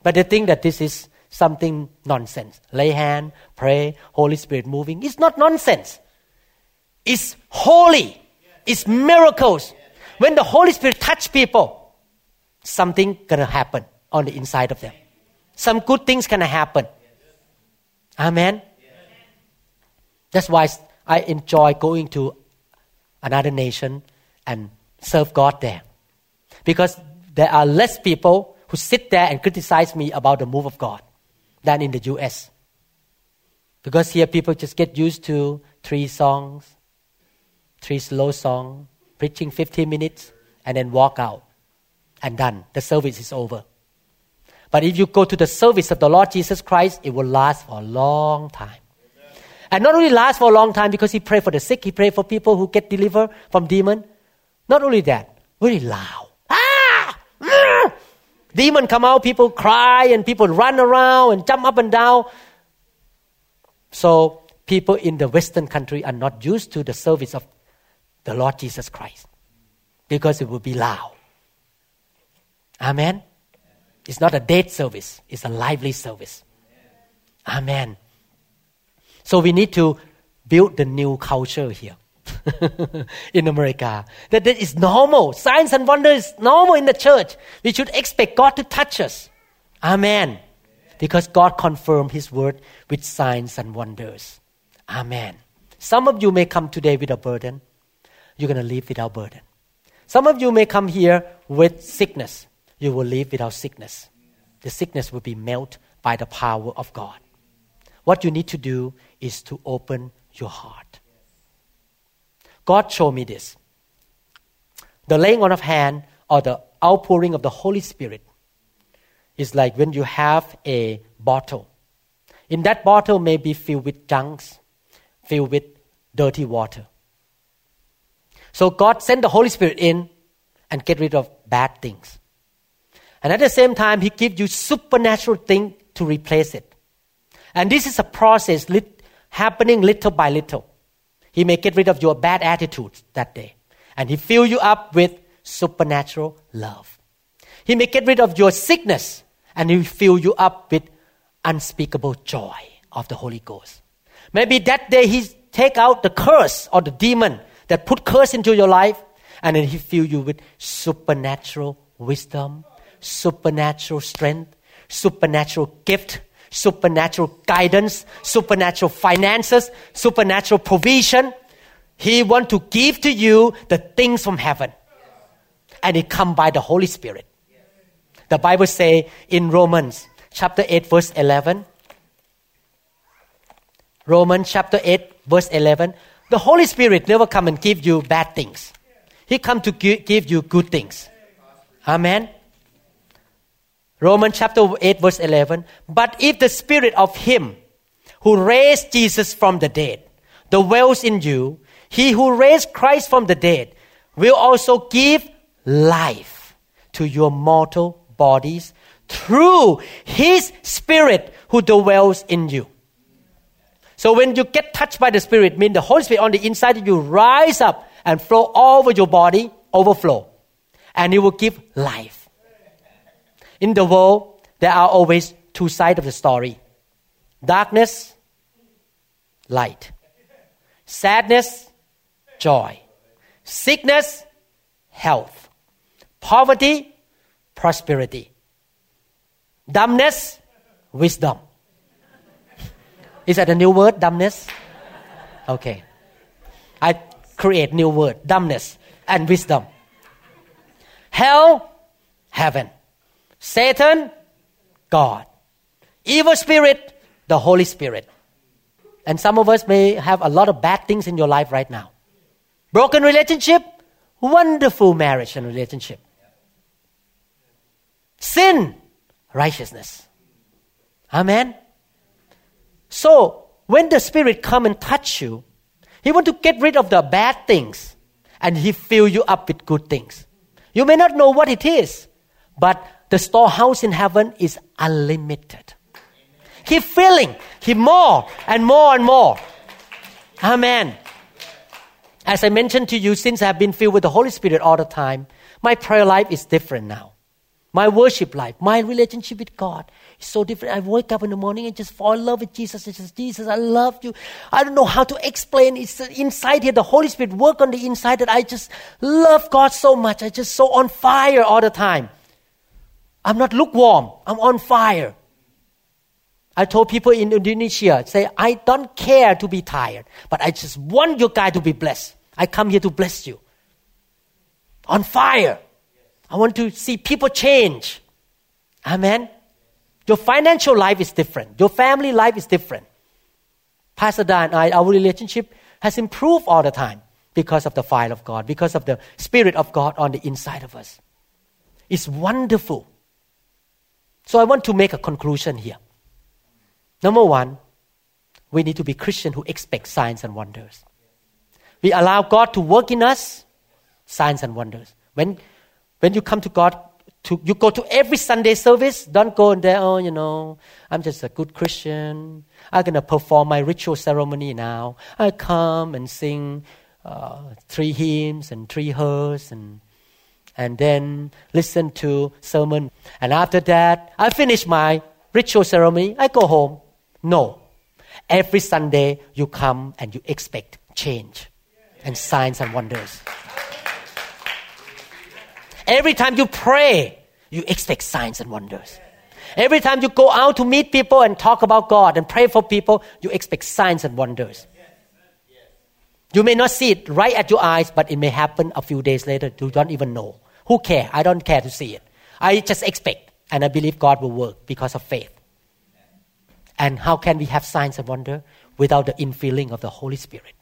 But they think that this is something nonsense. Lay hand, pray, Holy Spirit moving. It's not nonsense. It's holy. It's miracles. When the Holy Spirit touch people, something gonna happen on the inside of them. Some good things gonna happen. Amen. That's why I enjoy going to another nation and serve God there. Because there are less people who sit there and criticize me about the move of God than in the US. Because here people just get used to three songs, three slow songs, preaching 15 minutes, and then walk out. And done. The service is over. But if you go to the service of the Lord Jesus Christ, it will last for a long time. And not only last for a long time because he prayed for the sick, he prayed for people who get delivered from demon. Not only that, very loud. Ah! Mm! Demon come out, people cry and people run around and jump up and down. So people in the Western country are not used to the service of the Lord Jesus Christ because it will be loud. Amen. It's not a dead service, it's a lively service. Amen. So we need to build the new culture here. (laughs) in America. That that is normal. Signs and wonders is normal in the church. We should expect God to touch us. Amen. Because God confirmed His word with signs and wonders. Amen. Some of you may come today with a burden. You're going to leave without burden. Some of you may come here with sickness. You will live without sickness. The sickness will be melted by the power of God. What you need to do is to open your heart. God showed me this. The laying on of hand or the outpouring of the Holy Spirit is like when you have a bottle. In that bottle may be filled with junks, filled with dirty water. So God sent the Holy Spirit in and get rid of bad things. And at the same time, He gives you supernatural thing to replace it. And this is a process lit, happening little by little. He may get rid of your bad attitudes that day. And He fill you up with supernatural love. He may get rid of your sickness and He fill you up with unspeakable joy of the Holy Ghost. Maybe that day He take out the curse or the demon that put curse into your life and then He fill you with supernatural wisdom, supernatural strength, supernatural gift, supernatural guidance, supernatural finances, supernatural provision. He want to give to you the things from heaven. And it come by the Holy Spirit. The Bible say in Romans chapter 8 verse 11 Romans chapter 8 verse 11 the Holy Spirit never come and give you bad things. He come to give you good things. Amen. Romans chapter 8 verse 11 but if the spirit of him who raised Jesus from the dead dwells in you he who raised Christ from the dead will also give life to your mortal bodies through his spirit who dwells in you. So when you get touched by the spirit mean the holy spirit on the inside of you rise up and flow over your body overflow and it will give life in the world there are always two sides of the story darkness light sadness joy sickness health poverty prosperity. Dumbness, wisdom. (laughs) Is that a new word, dumbness? Okay. I create new word, dumbness and wisdom. Hell, heaven. Satan, God. Evil spirit, the Holy Spirit. And some of us may have a lot of bad things in your life right now. Broken relationship, wonderful marriage and relationship. Sin, righteousness. Amen. So when the Spirit come and touch you, He want to get rid of the bad things and He fill you up with good things. You may not know what it is, but the storehouse in heaven is unlimited. Keep filling, keep more and more and more. Amen. As I mentioned to you, since I've been filled with the Holy Spirit all the time, my prayer life is different now. My worship life, my relationship with God is so different. I wake up in the morning and just fall in love with Jesus. I just, Jesus, I love you. I don't know how to explain. It's inside here. The Holy Spirit work on the inside that I just love God so much. I just so on fire all the time. I'm not lukewarm. I'm on fire. I told people in Indonesia, say, I don't care to be tired, but I just want your guy to be blessed. I come here to bless you. On fire. I want to see people change. Amen. Your financial life is different. Your family life is different. Pastor Dan and I, our relationship has improved all the time because of the fire of God, because of the Spirit of God on the inside of us. It's wonderful. So I want to make a conclusion here. Number one, we need to be Christian who expect signs and wonders. We allow God to work in us, signs and wonders. When when you come to God, to, you go to every Sunday service, don't go in there, oh, you know, I'm just a good Christian. I'm going to perform my ritual ceremony now. I come and sing uh, three hymns and three hers and and then listen to sermon. And after that, I finish my ritual ceremony. I go home. No. Every Sunday, you come and you expect change and signs and wonders. Every time you pray, you expect signs and wonders. Every time you go out to meet people and talk about God and pray for people, you expect signs and wonders. You may not see it right at your eyes, but it may happen a few days later. You don't even know. Who care? I don't care to see it. I just expect, and I believe God will work because of faith. And how can we have signs and wonder without the infilling of the Holy Spirit?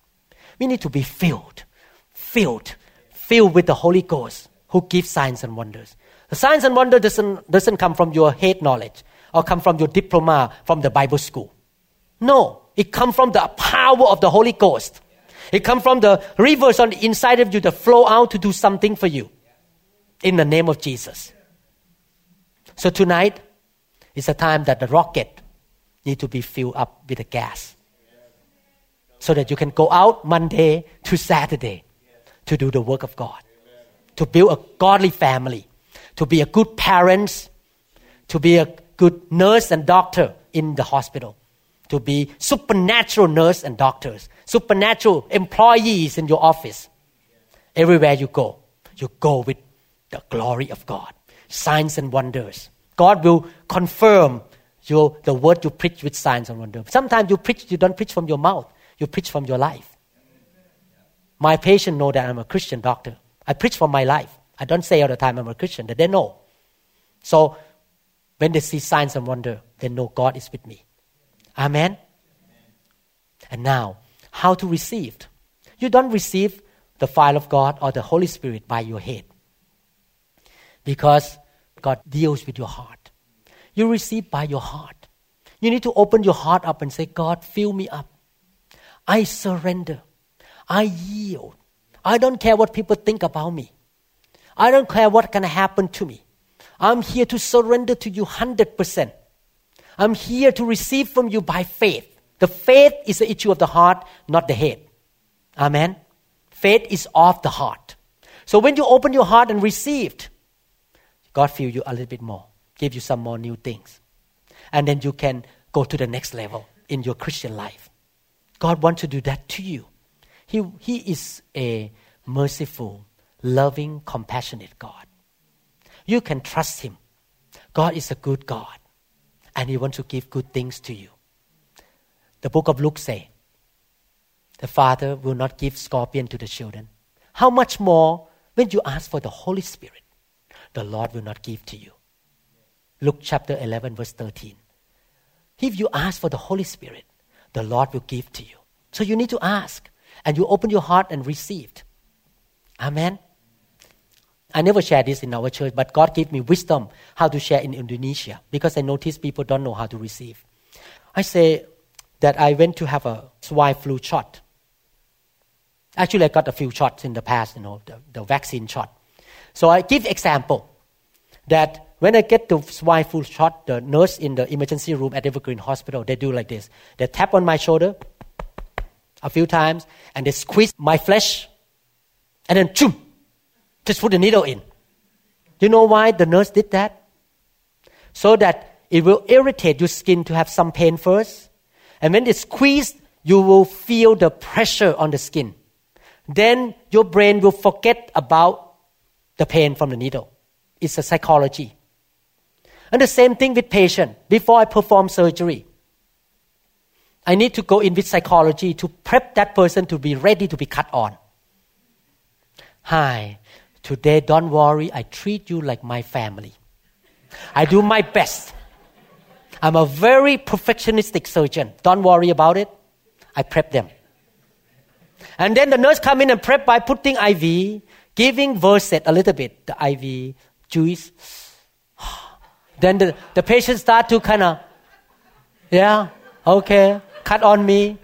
We need to be filled, filled, filled with the Holy Ghost who gives signs and wonders. The signs and wonder doesn't, doesn't come from your head knowledge or come from your diploma from the Bible school. No, it comes from the power of the Holy Ghost. It comes from the rivers on the inside of you that flow out to do something for you. In the name of Jesus. So tonight is a time that the rocket need to be filled up with the gas. So that you can go out Monday to Saturday to do the work of God to build a godly family, to be a good parents, to be a good nurse and doctor in the hospital, to be supernatural nurse and doctors, supernatural employees in your office. Everywhere you go, you go with the glory of God. signs and wonders. God will confirm your, the word you preach with signs and wonders. Sometimes you preach, you don't preach from your mouth, you preach from your life. My patient know that I'm a Christian doctor. I preach from my life. I don't say all the time I'm a Christian, that they know. So when they see signs and wonder, they know God is with me. Amen. And now, how to receive? You don't receive the fire of God or the Holy Spirit by your head. Because God deals with your heart. You receive by your heart. You need to open your heart up and say, God, fill me up. I surrender. I yield. I don't care what people think about me. I don't care what can happen to me. I'm here to surrender to you 100%. I'm here to receive from you by faith. The faith is the issue of the heart, not the head. Amen. Faith is of the heart. So when you open your heart and received, God fill you a little bit more, give you some more new things. And then you can go to the next level in your Christian life. God wants to do that to you. He, he is a merciful, loving, compassionate God. You can trust Him. God is a good God, and He wants to give good things to you. The book of Luke say, the Father will not give scorpion to the children. How much more when you ask for the Holy Spirit, the Lord will not give to you. Luke chapter 11, verse 13. If you ask for the Holy Spirit, the Lord will give to you. So you need to ask, and you open your heart and receive. Amen. I never share this in our church, but God gave me wisdom how to share in Indonesia because I noticed people don't know how to receive. I say that I went to have a swine flu shot. Actually, I got a few shots in the past, you know, the, the vaccine shot. So I give example that when I get the swine flu shot, the nurse in the emergency room at Evergreen Hospital, they do like this. They tap on my shoulder a few times and they squeeze my flesh and then choom, just put the needle in. You know why the nurse did that? So that it will irritate your skin to have some pain first. And when it's squeezed, you will feel the pressure on the skin. Then your brain will forget about the pain from the needle. It's a psychology. And the same thing with patient. Before I perform surgery, I need to go in with psychology to prep that person to be ready to be cut on. Hi, today don't worry, I treat you like my family. I do my best. I'm a very perfectionistic surgeon. Don't worry about it. I prep them. And then the nurse come in and prep by putting IV, giving Versed a little bit, the IV juice. (sighs) then the, the patient start to kind of, yeah, okay, cut on me.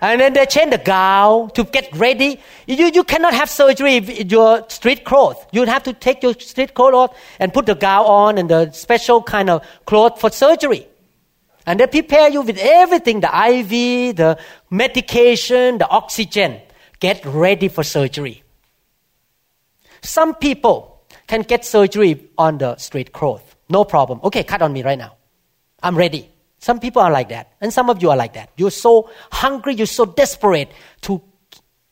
And then they change the gown to get ready. You, you cannot have surgery in your street clothes. You have to take your street clothes off and put the gown on and the special kind of clothes for surgery. And they prepare you with everything the IV, the medication, the oxygen. Get ready for surgery. Some people can get surgery on the straight clothes. No problem. Okay, cut on me right now. I'm ready. Some people are like that. And some of you are like that. You're so hungry, you're so desperate to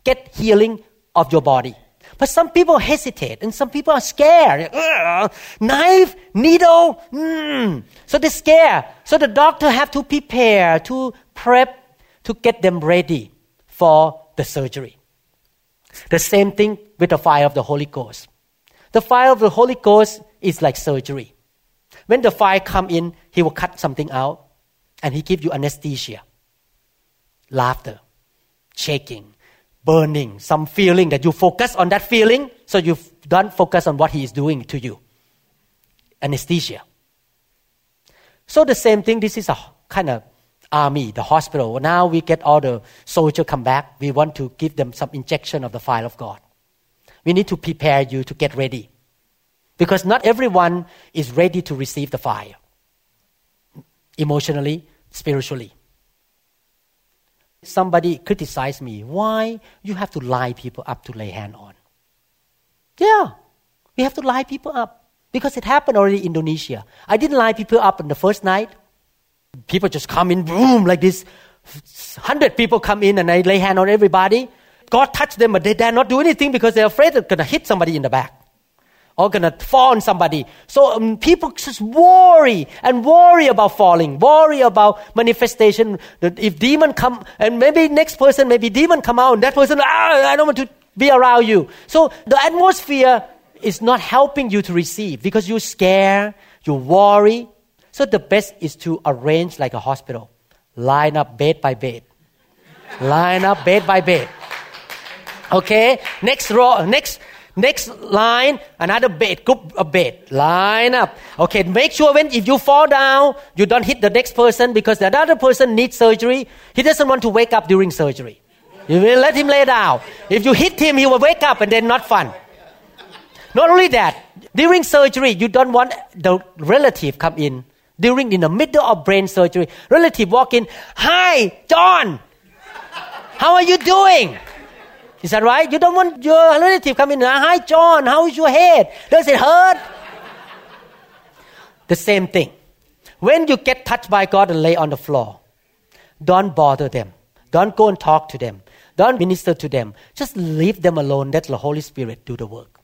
get healing of your body. But some people hesitate and some people are scared. Ugh, knife, needle, mm. so they scare. So the doctor have to prepare, to prep, to get them ready for the surgery. The same thing with the fire of the Holy Ghost. The fire of the Holy Ghost is like surgery. When the fire come in, he will cut something out and he give you anesthesia. Laughter, shaking, burning, some feeling that you focus on that feeling, so you don't focus on what he is doing to you. Anesthesia. So the same thing, this is a kind of army, the hospital. Now we get all the soldiers come back. We want to give them some injection of the fire of God. We need to prepare you to get ready. Because not everyone is ready to receive the fire. Emotionally, spiritually somebody criticized me. Why you have to lie people up to lay hand on? Yeah, we have to lie people up because it happened already in Indonesia. I didn't lie people up on the first night. People just come in, boom, like this. Hundred people come in and I lay hand on everybody. God touched them, but they dare not do anything because they're afraid they're gonna hit somebody in the back. or gonna fall on somebody. So um, people just worry and worry about falling, worry about manifestation. That if demon come, and maybe next person, maybe demon come out, and that person, ah, I don't want to be around you. So the atmosphere is not helping you to receive because you scare, you worry. So the best is to arrange like a hospital, line up bed by bed, line up bed by bed. Okay, next row, next next line, another bed, group a bed, line up. Okay, make sure when if you fall down, you don't hit the next person because the other person needs surgery. He doesn't want to wake up during surgery. You will let him lay down. If you hit him, he will wake up and then not fun. Not only that, during surgery, you don't want the relative come in. During in the middle of brain surgery, relative walk in, hi, John, how are you doing? Is that right? You don't want your relative come in, ah, hi, John, how is your head? Does it hurt? the same thing. When you get touched by God and lay on the floor, don't bother them. Don't go and talk to them. Don't minister to them. Just leave them alone. Let the Holy Spirit do the work.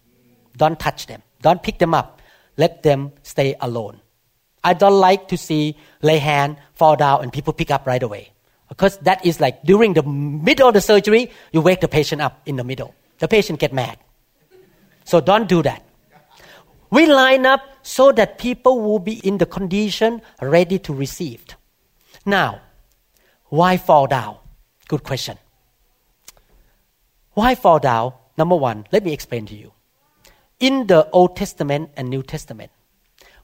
Don't touch them. Don't pick them up. Let them stay alone. I don't like to see lay hand, fall down, and people pick up right away. Because that is like during the middle of the surgery, you wake the patient up in the middle. The patient get mad. So don't do that. We line up so that people will be in the condition ready to receive. Now, why fall down? Good question. Why fall down? Number one, let me explain to you in the Old Testament and New Testament,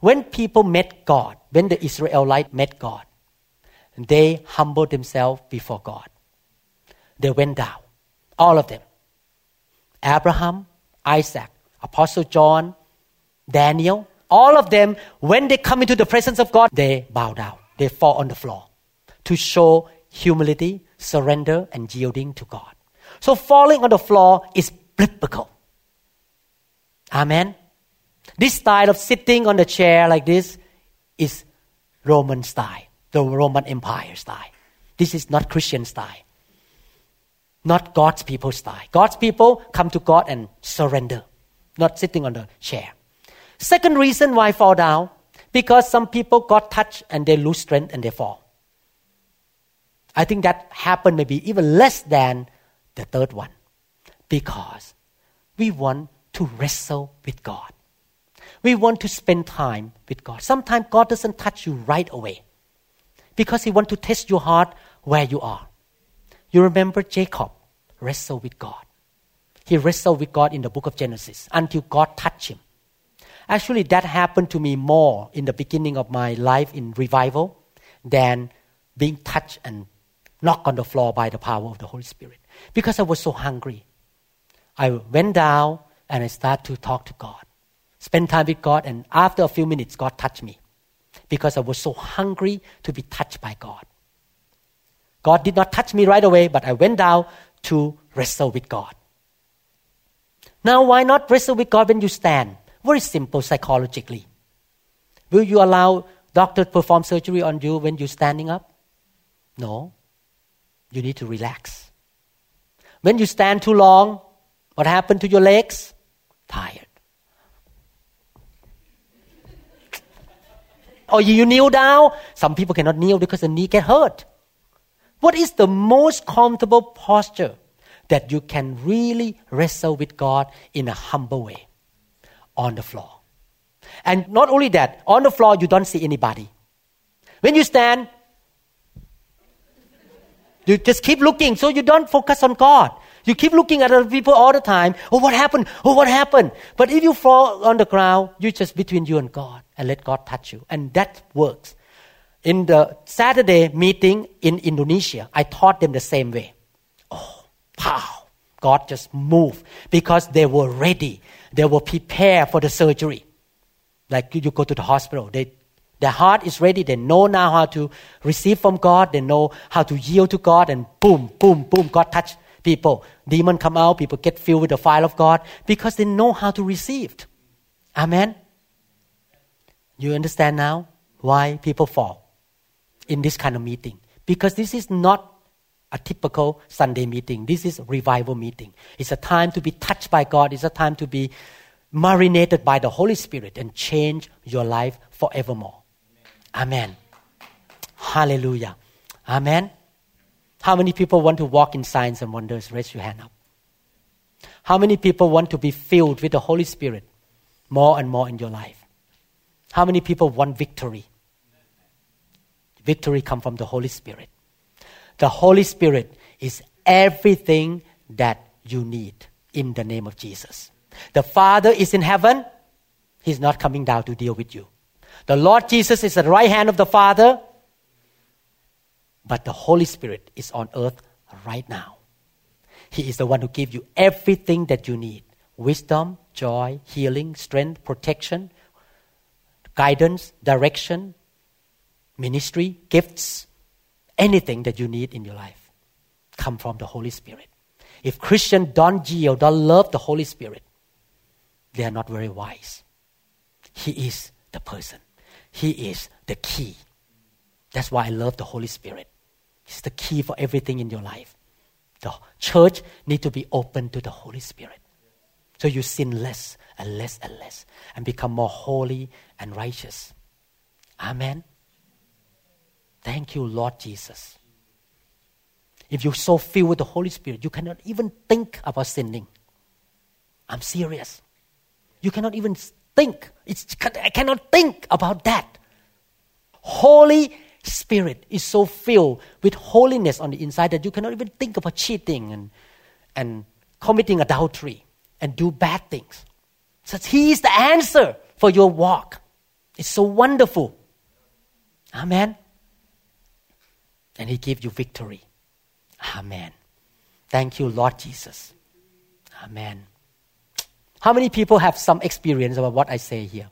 when people met God, when the Israelites met God, they humbled themselves before God. They went down, all of them. Abraham, Isaac, Apostle John, Daniel, all of them, when they come into the presence of God, they bow down. They fall on the floor to show humility, surrender, and yielding to God. So falling on the floor is biblical. Amen. This style of sitting on the chair like this is Roman style, the Roman Empire style. This is not Christian style. Not God's people style. God's people come to God and surrender, not sitting on the chair. Second reason why fall down, because some people got touched and they lose strength and they fall. I think that happened maybe even less than the third one. Because we want to wrestle with God. We want to spend time with God. Sometimes God doesn't touch you right away because He wants to test your heart where you are. You remember Jacob wrestled with God. He wrestled with God in the book of Genesis until God touched him. Actually, that happened to me more in the beginning of my life in revival than being touched and knocked on the floor by the power of the Holy Spirit because I was so hungry. I went down and I start to talk to God. Spend time with God, and after a few minutes, God touched me because I was so hungry to be touched by God. God did not touch me right away, but I went down to wrestle with God. Now, why not wrestle with God when you stand? Very simple psychologically. Will you allow doctor to perform surgery on you when you're standing up? No. You need to relax. When you stand too long, what happened to your legs? tired. Oh, or you kneel down. Some people cannot kneel because the knee get hurt. What is the most comfortable posture that you can really wrestle with God in a humble way? On the floor. And not only that, on the floor you don't see anybody. When you stand, you just keep looking so you don't focus on God. You keep looking at other people all the time. Oh, what happened? Oh, what happened? But if you fall on the ground, you just between you and God and let God touch you. And that works. In the Saturday meeting in Indonesia, I taught them the same way. Oh, wow. God just moved because they were ready. They were prepared for the surgery. Like you go to the hospital, they, their heart is ready. They know now how to receive from God. They know how to yield to God, and boom, boom, boom, God touched people. Demon come out, people get filled with the fire of God because they know how to receive. It. Amen. You understand now why people fall in this kind of meeting? Because this is not a typical Sunday meeting. This is revival meeting. It's a time to be touched by God. It's a time to be marinated by the Holy Spirit and change your life forevermore. Amen. Hallelujah. Amen. How many people want to walk in signs and wonders? Raise your hand up. How many people want to be filled with the Holy Spirit more and more in your life? How many people want victory? Victory comes from the Holy Spirit. The Holy Spirit is everything that you need in the name of Jesus. The Father is in heaven. He's not coming down to deal with you. The Lord Jesus is at the right hand of the Father. But the Holy Spirit is on earth right now. He is the one who gives you everything that you need wisdom, joy, healing, strength, protection, guidance, direction, ministry, gifts, anything that you need in your life come from the Holy Spirit. If Christians don't yield, don't love the Holy Spirit, they are not very wise. He is the person. He is the key. That's why I love the Holy Spirit. He's the key for everything in your life. The church need to be open to the Holy Spirit. So you sin less and less and less and become more holy and righteous. Amen. Thank you, Lord Jesus. If you're so filled with the Holy Spirit, you cannot even think about sinning. I'm serious. You cannot even think. It's, I cannot think about that. Holy Spirit is so filled with holiness on the inside that you cannot even think about cheating and, and committing adultery and do bad things. So He is the answer for your walk. It's so wonderful. Amen. And He gives you victory. Amen. Thank you, Lord Jesus. Amen. How many people have some experience about what I say here?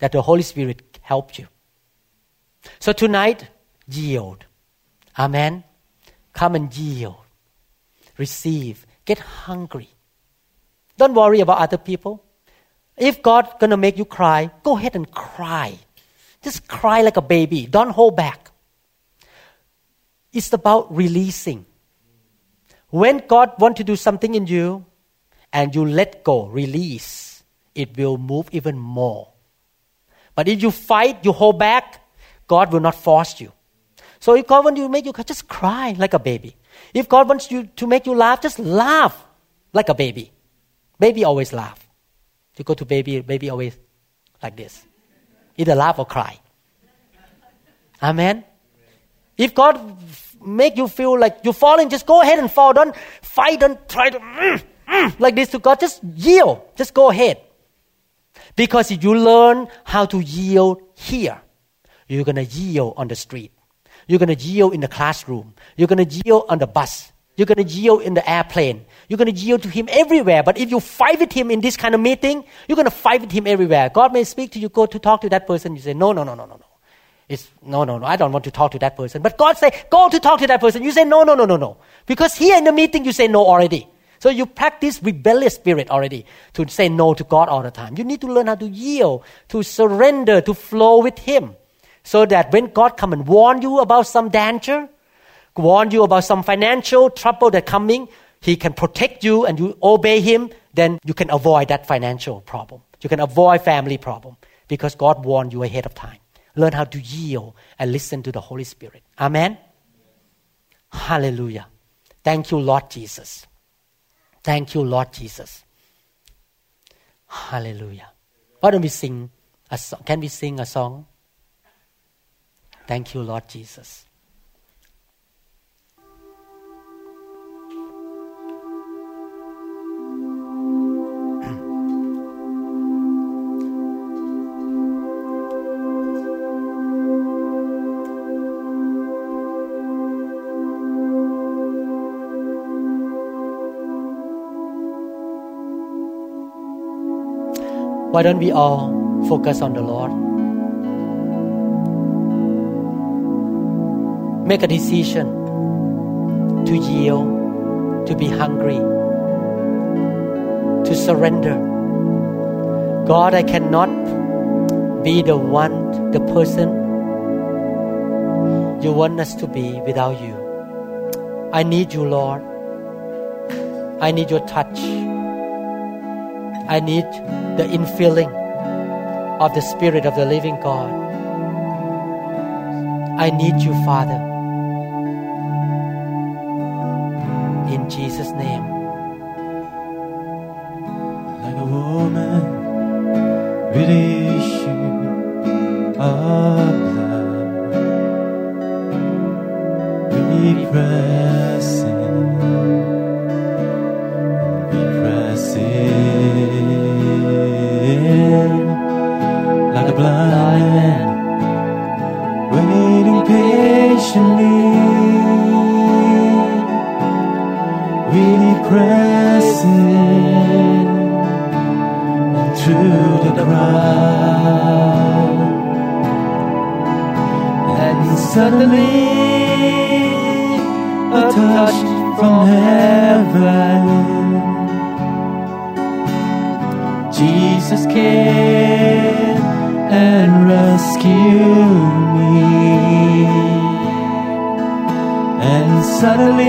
That the Holy Spirit helped you. So tonight, yield. Amen. Come and yield. Receive. Get hungry. Don't worry about other people. If God gonna make you cry, go ahead and cry. Just cry like a baby. Don't hold back. It's about releasing. When God want to do something in you and you let go, release, it will move even more. But if you fight, you hold back, God will not force you. So if God wants you to make you just cry like a baby. If God wants you to make you laugh, just laugh like a baby. Baby always laugh. You go to baby, baby always like this. Either laugh or cry. Amen. If God make you feel like you're falling, just go ahead and fall. Don't fight, don't try to mm, mm, like this to God. Just yield. Just go ahead. Because you learn how to yield here, you're going to yield on the street. You're going to yield in the classroom. You're going to yield on the bus. You're going to yield in the airplane. You're going to yield to Him everywhere. But if you fight with Him in this kind of meeting, you're going to fight with Him everywhere. God may speak to you, go to talk to that person. You say, no, no, no, no, no, no. It's, no, no, no, I don't want to talk to that person. But God say, go to talk to that person. You say, no, no, no, no, no. Because here in the meeting, you say no already. So you practice rebellious spirit already to say no to God all the time. You need to learn how to yield, to surrender, to flow with Him. So that when God come and warn you about some danger, warn you about some financial trouble that coming, He can protect you and you obey Him, then you can avoid that financial problem. You can avoid family problem because God warned you ahead of time. Learn how to yield and listen to the Holy Spirit. Amen. Hallelujah. Thank you, Lord Jesus. Thank you, Lord Jesus. Hallelujah. Why don't we sing a song? Can we sing a song? Thank you, Lord Jesus. Why don't we all focus on the Lord? Make a decision to yield, to be hungry, to surrender. God, I cannot be the one, the person you want us to be without you. I need you, Lord. I need your touch. I need the infilling of the Spirit of the living God. I need you, Father. Jesus' name. like a woman with issue of blood. We press suddenly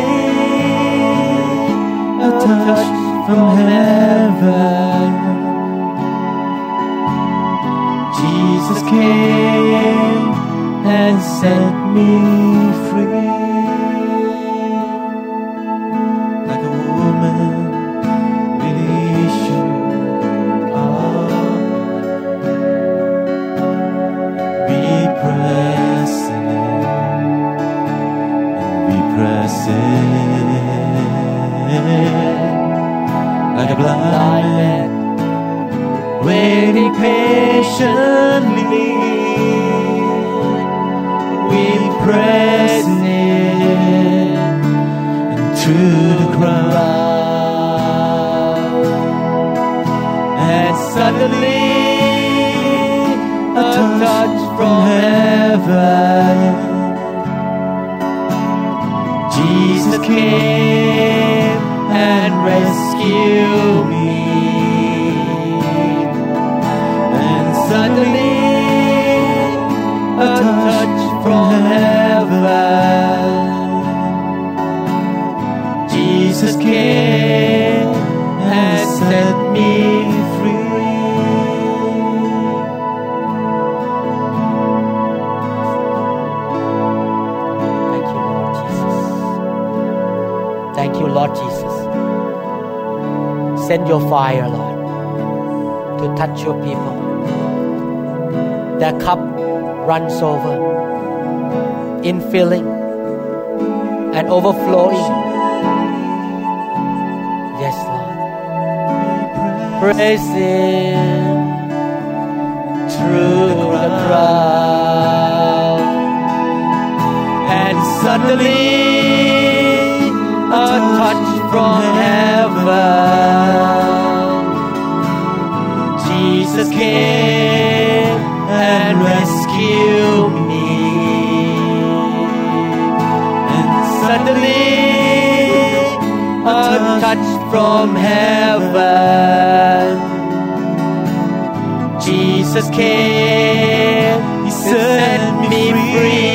a touch from heaven. Jesus came and set me free. Came and rescued your fire, Lord, to touch your people. Their cup runs over, infilling and overflowing. Yes, Lord. Praise Him through the crowd. And suddenly a touch from heaven. Jesus came and rescued me. And suddenly a touch from heaven. Jesus came, He set me free.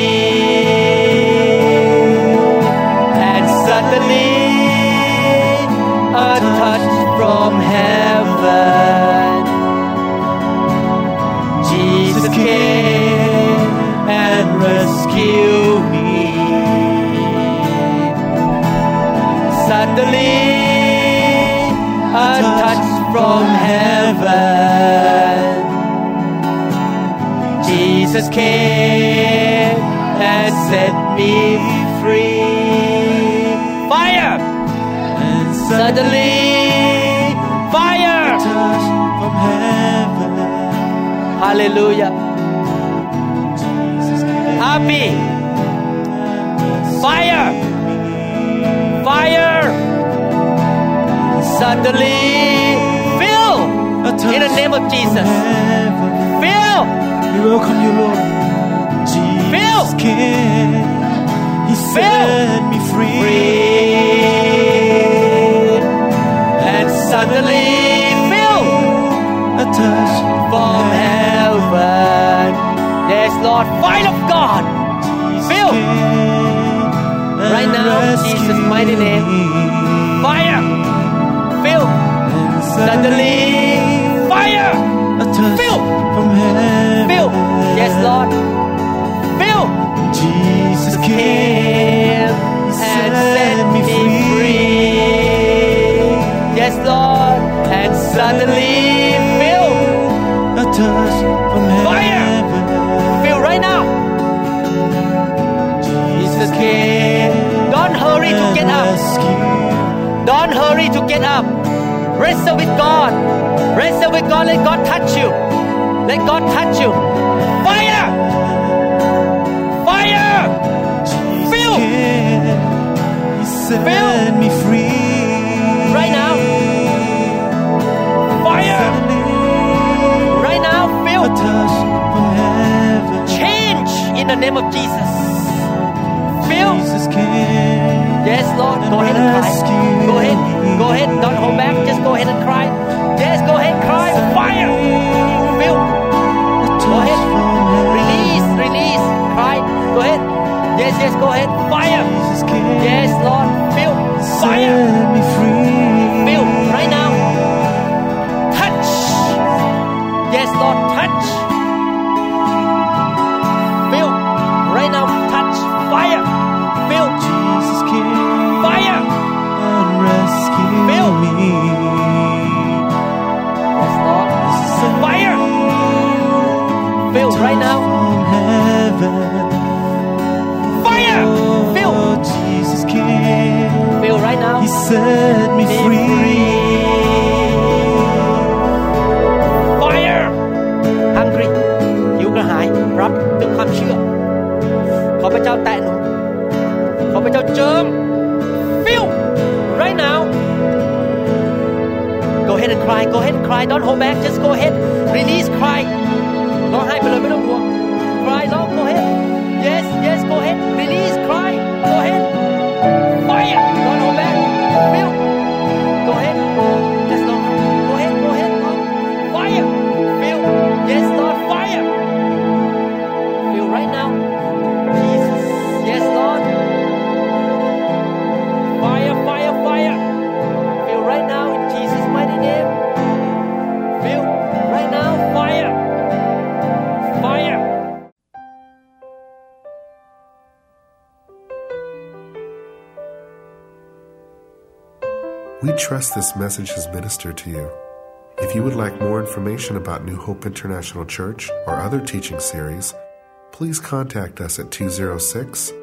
Jesus came and set me free. Fire! And suddenly, fire! Touch from heaven. Hallelujah. Happy. Fire. Fire. Suddenly, fill in the name of Jesus. Fill. We welcome you, Lord. Jesus Fill. came. He set me free. And suddenly, fill A touch from heaven. Yes, Lord, fire of God. Fill right now, in Jesus' mighty name. Fire. Fill. Suddenly, a touch Fill. from heaven. Fill. Yes, Lord. Fill. Jesus came and set me free. Yes, Lord. And suddenly fill. A touch from Fire. heaven. Fill right now. Jesus came. Don't hurry to get up. Don't hurry to get up. Wrestle with God. Wrestle with God. Let God touch you. Let God touch you. Fire! Fire! Fill. He set Fill. me free. Right now. Fire! Right now, feel touch from heaven. change in the name of Jesus. Feel. Yes, Lord. Go ahead and cry. Go ahead. Go ahead. Don't hold back. Just go ahead and cry. Yes, go ahead. Cry. Fire. Feel. Go ahead. Release. Release. Cry. Go ahead. Yes, yes. Go ahead. Fire. Yes, Lord. Feel. Fire. Feel right now. Touch. Yes, Lord. Touch. Trust this message has ministered to you. If you would like more information about New Hope International Church or other teaching series, please contact us at 206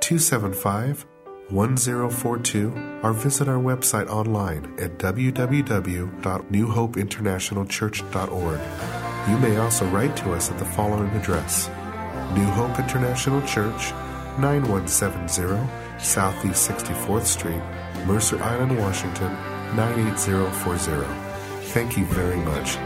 275 1042 or visit our website online at www.newhopeinternationalchurch.org. You may also write to us at the following address New Hope International Church, 9170 Southeast 64th Street, Mercer Island, Washington 98040. Thank you very much.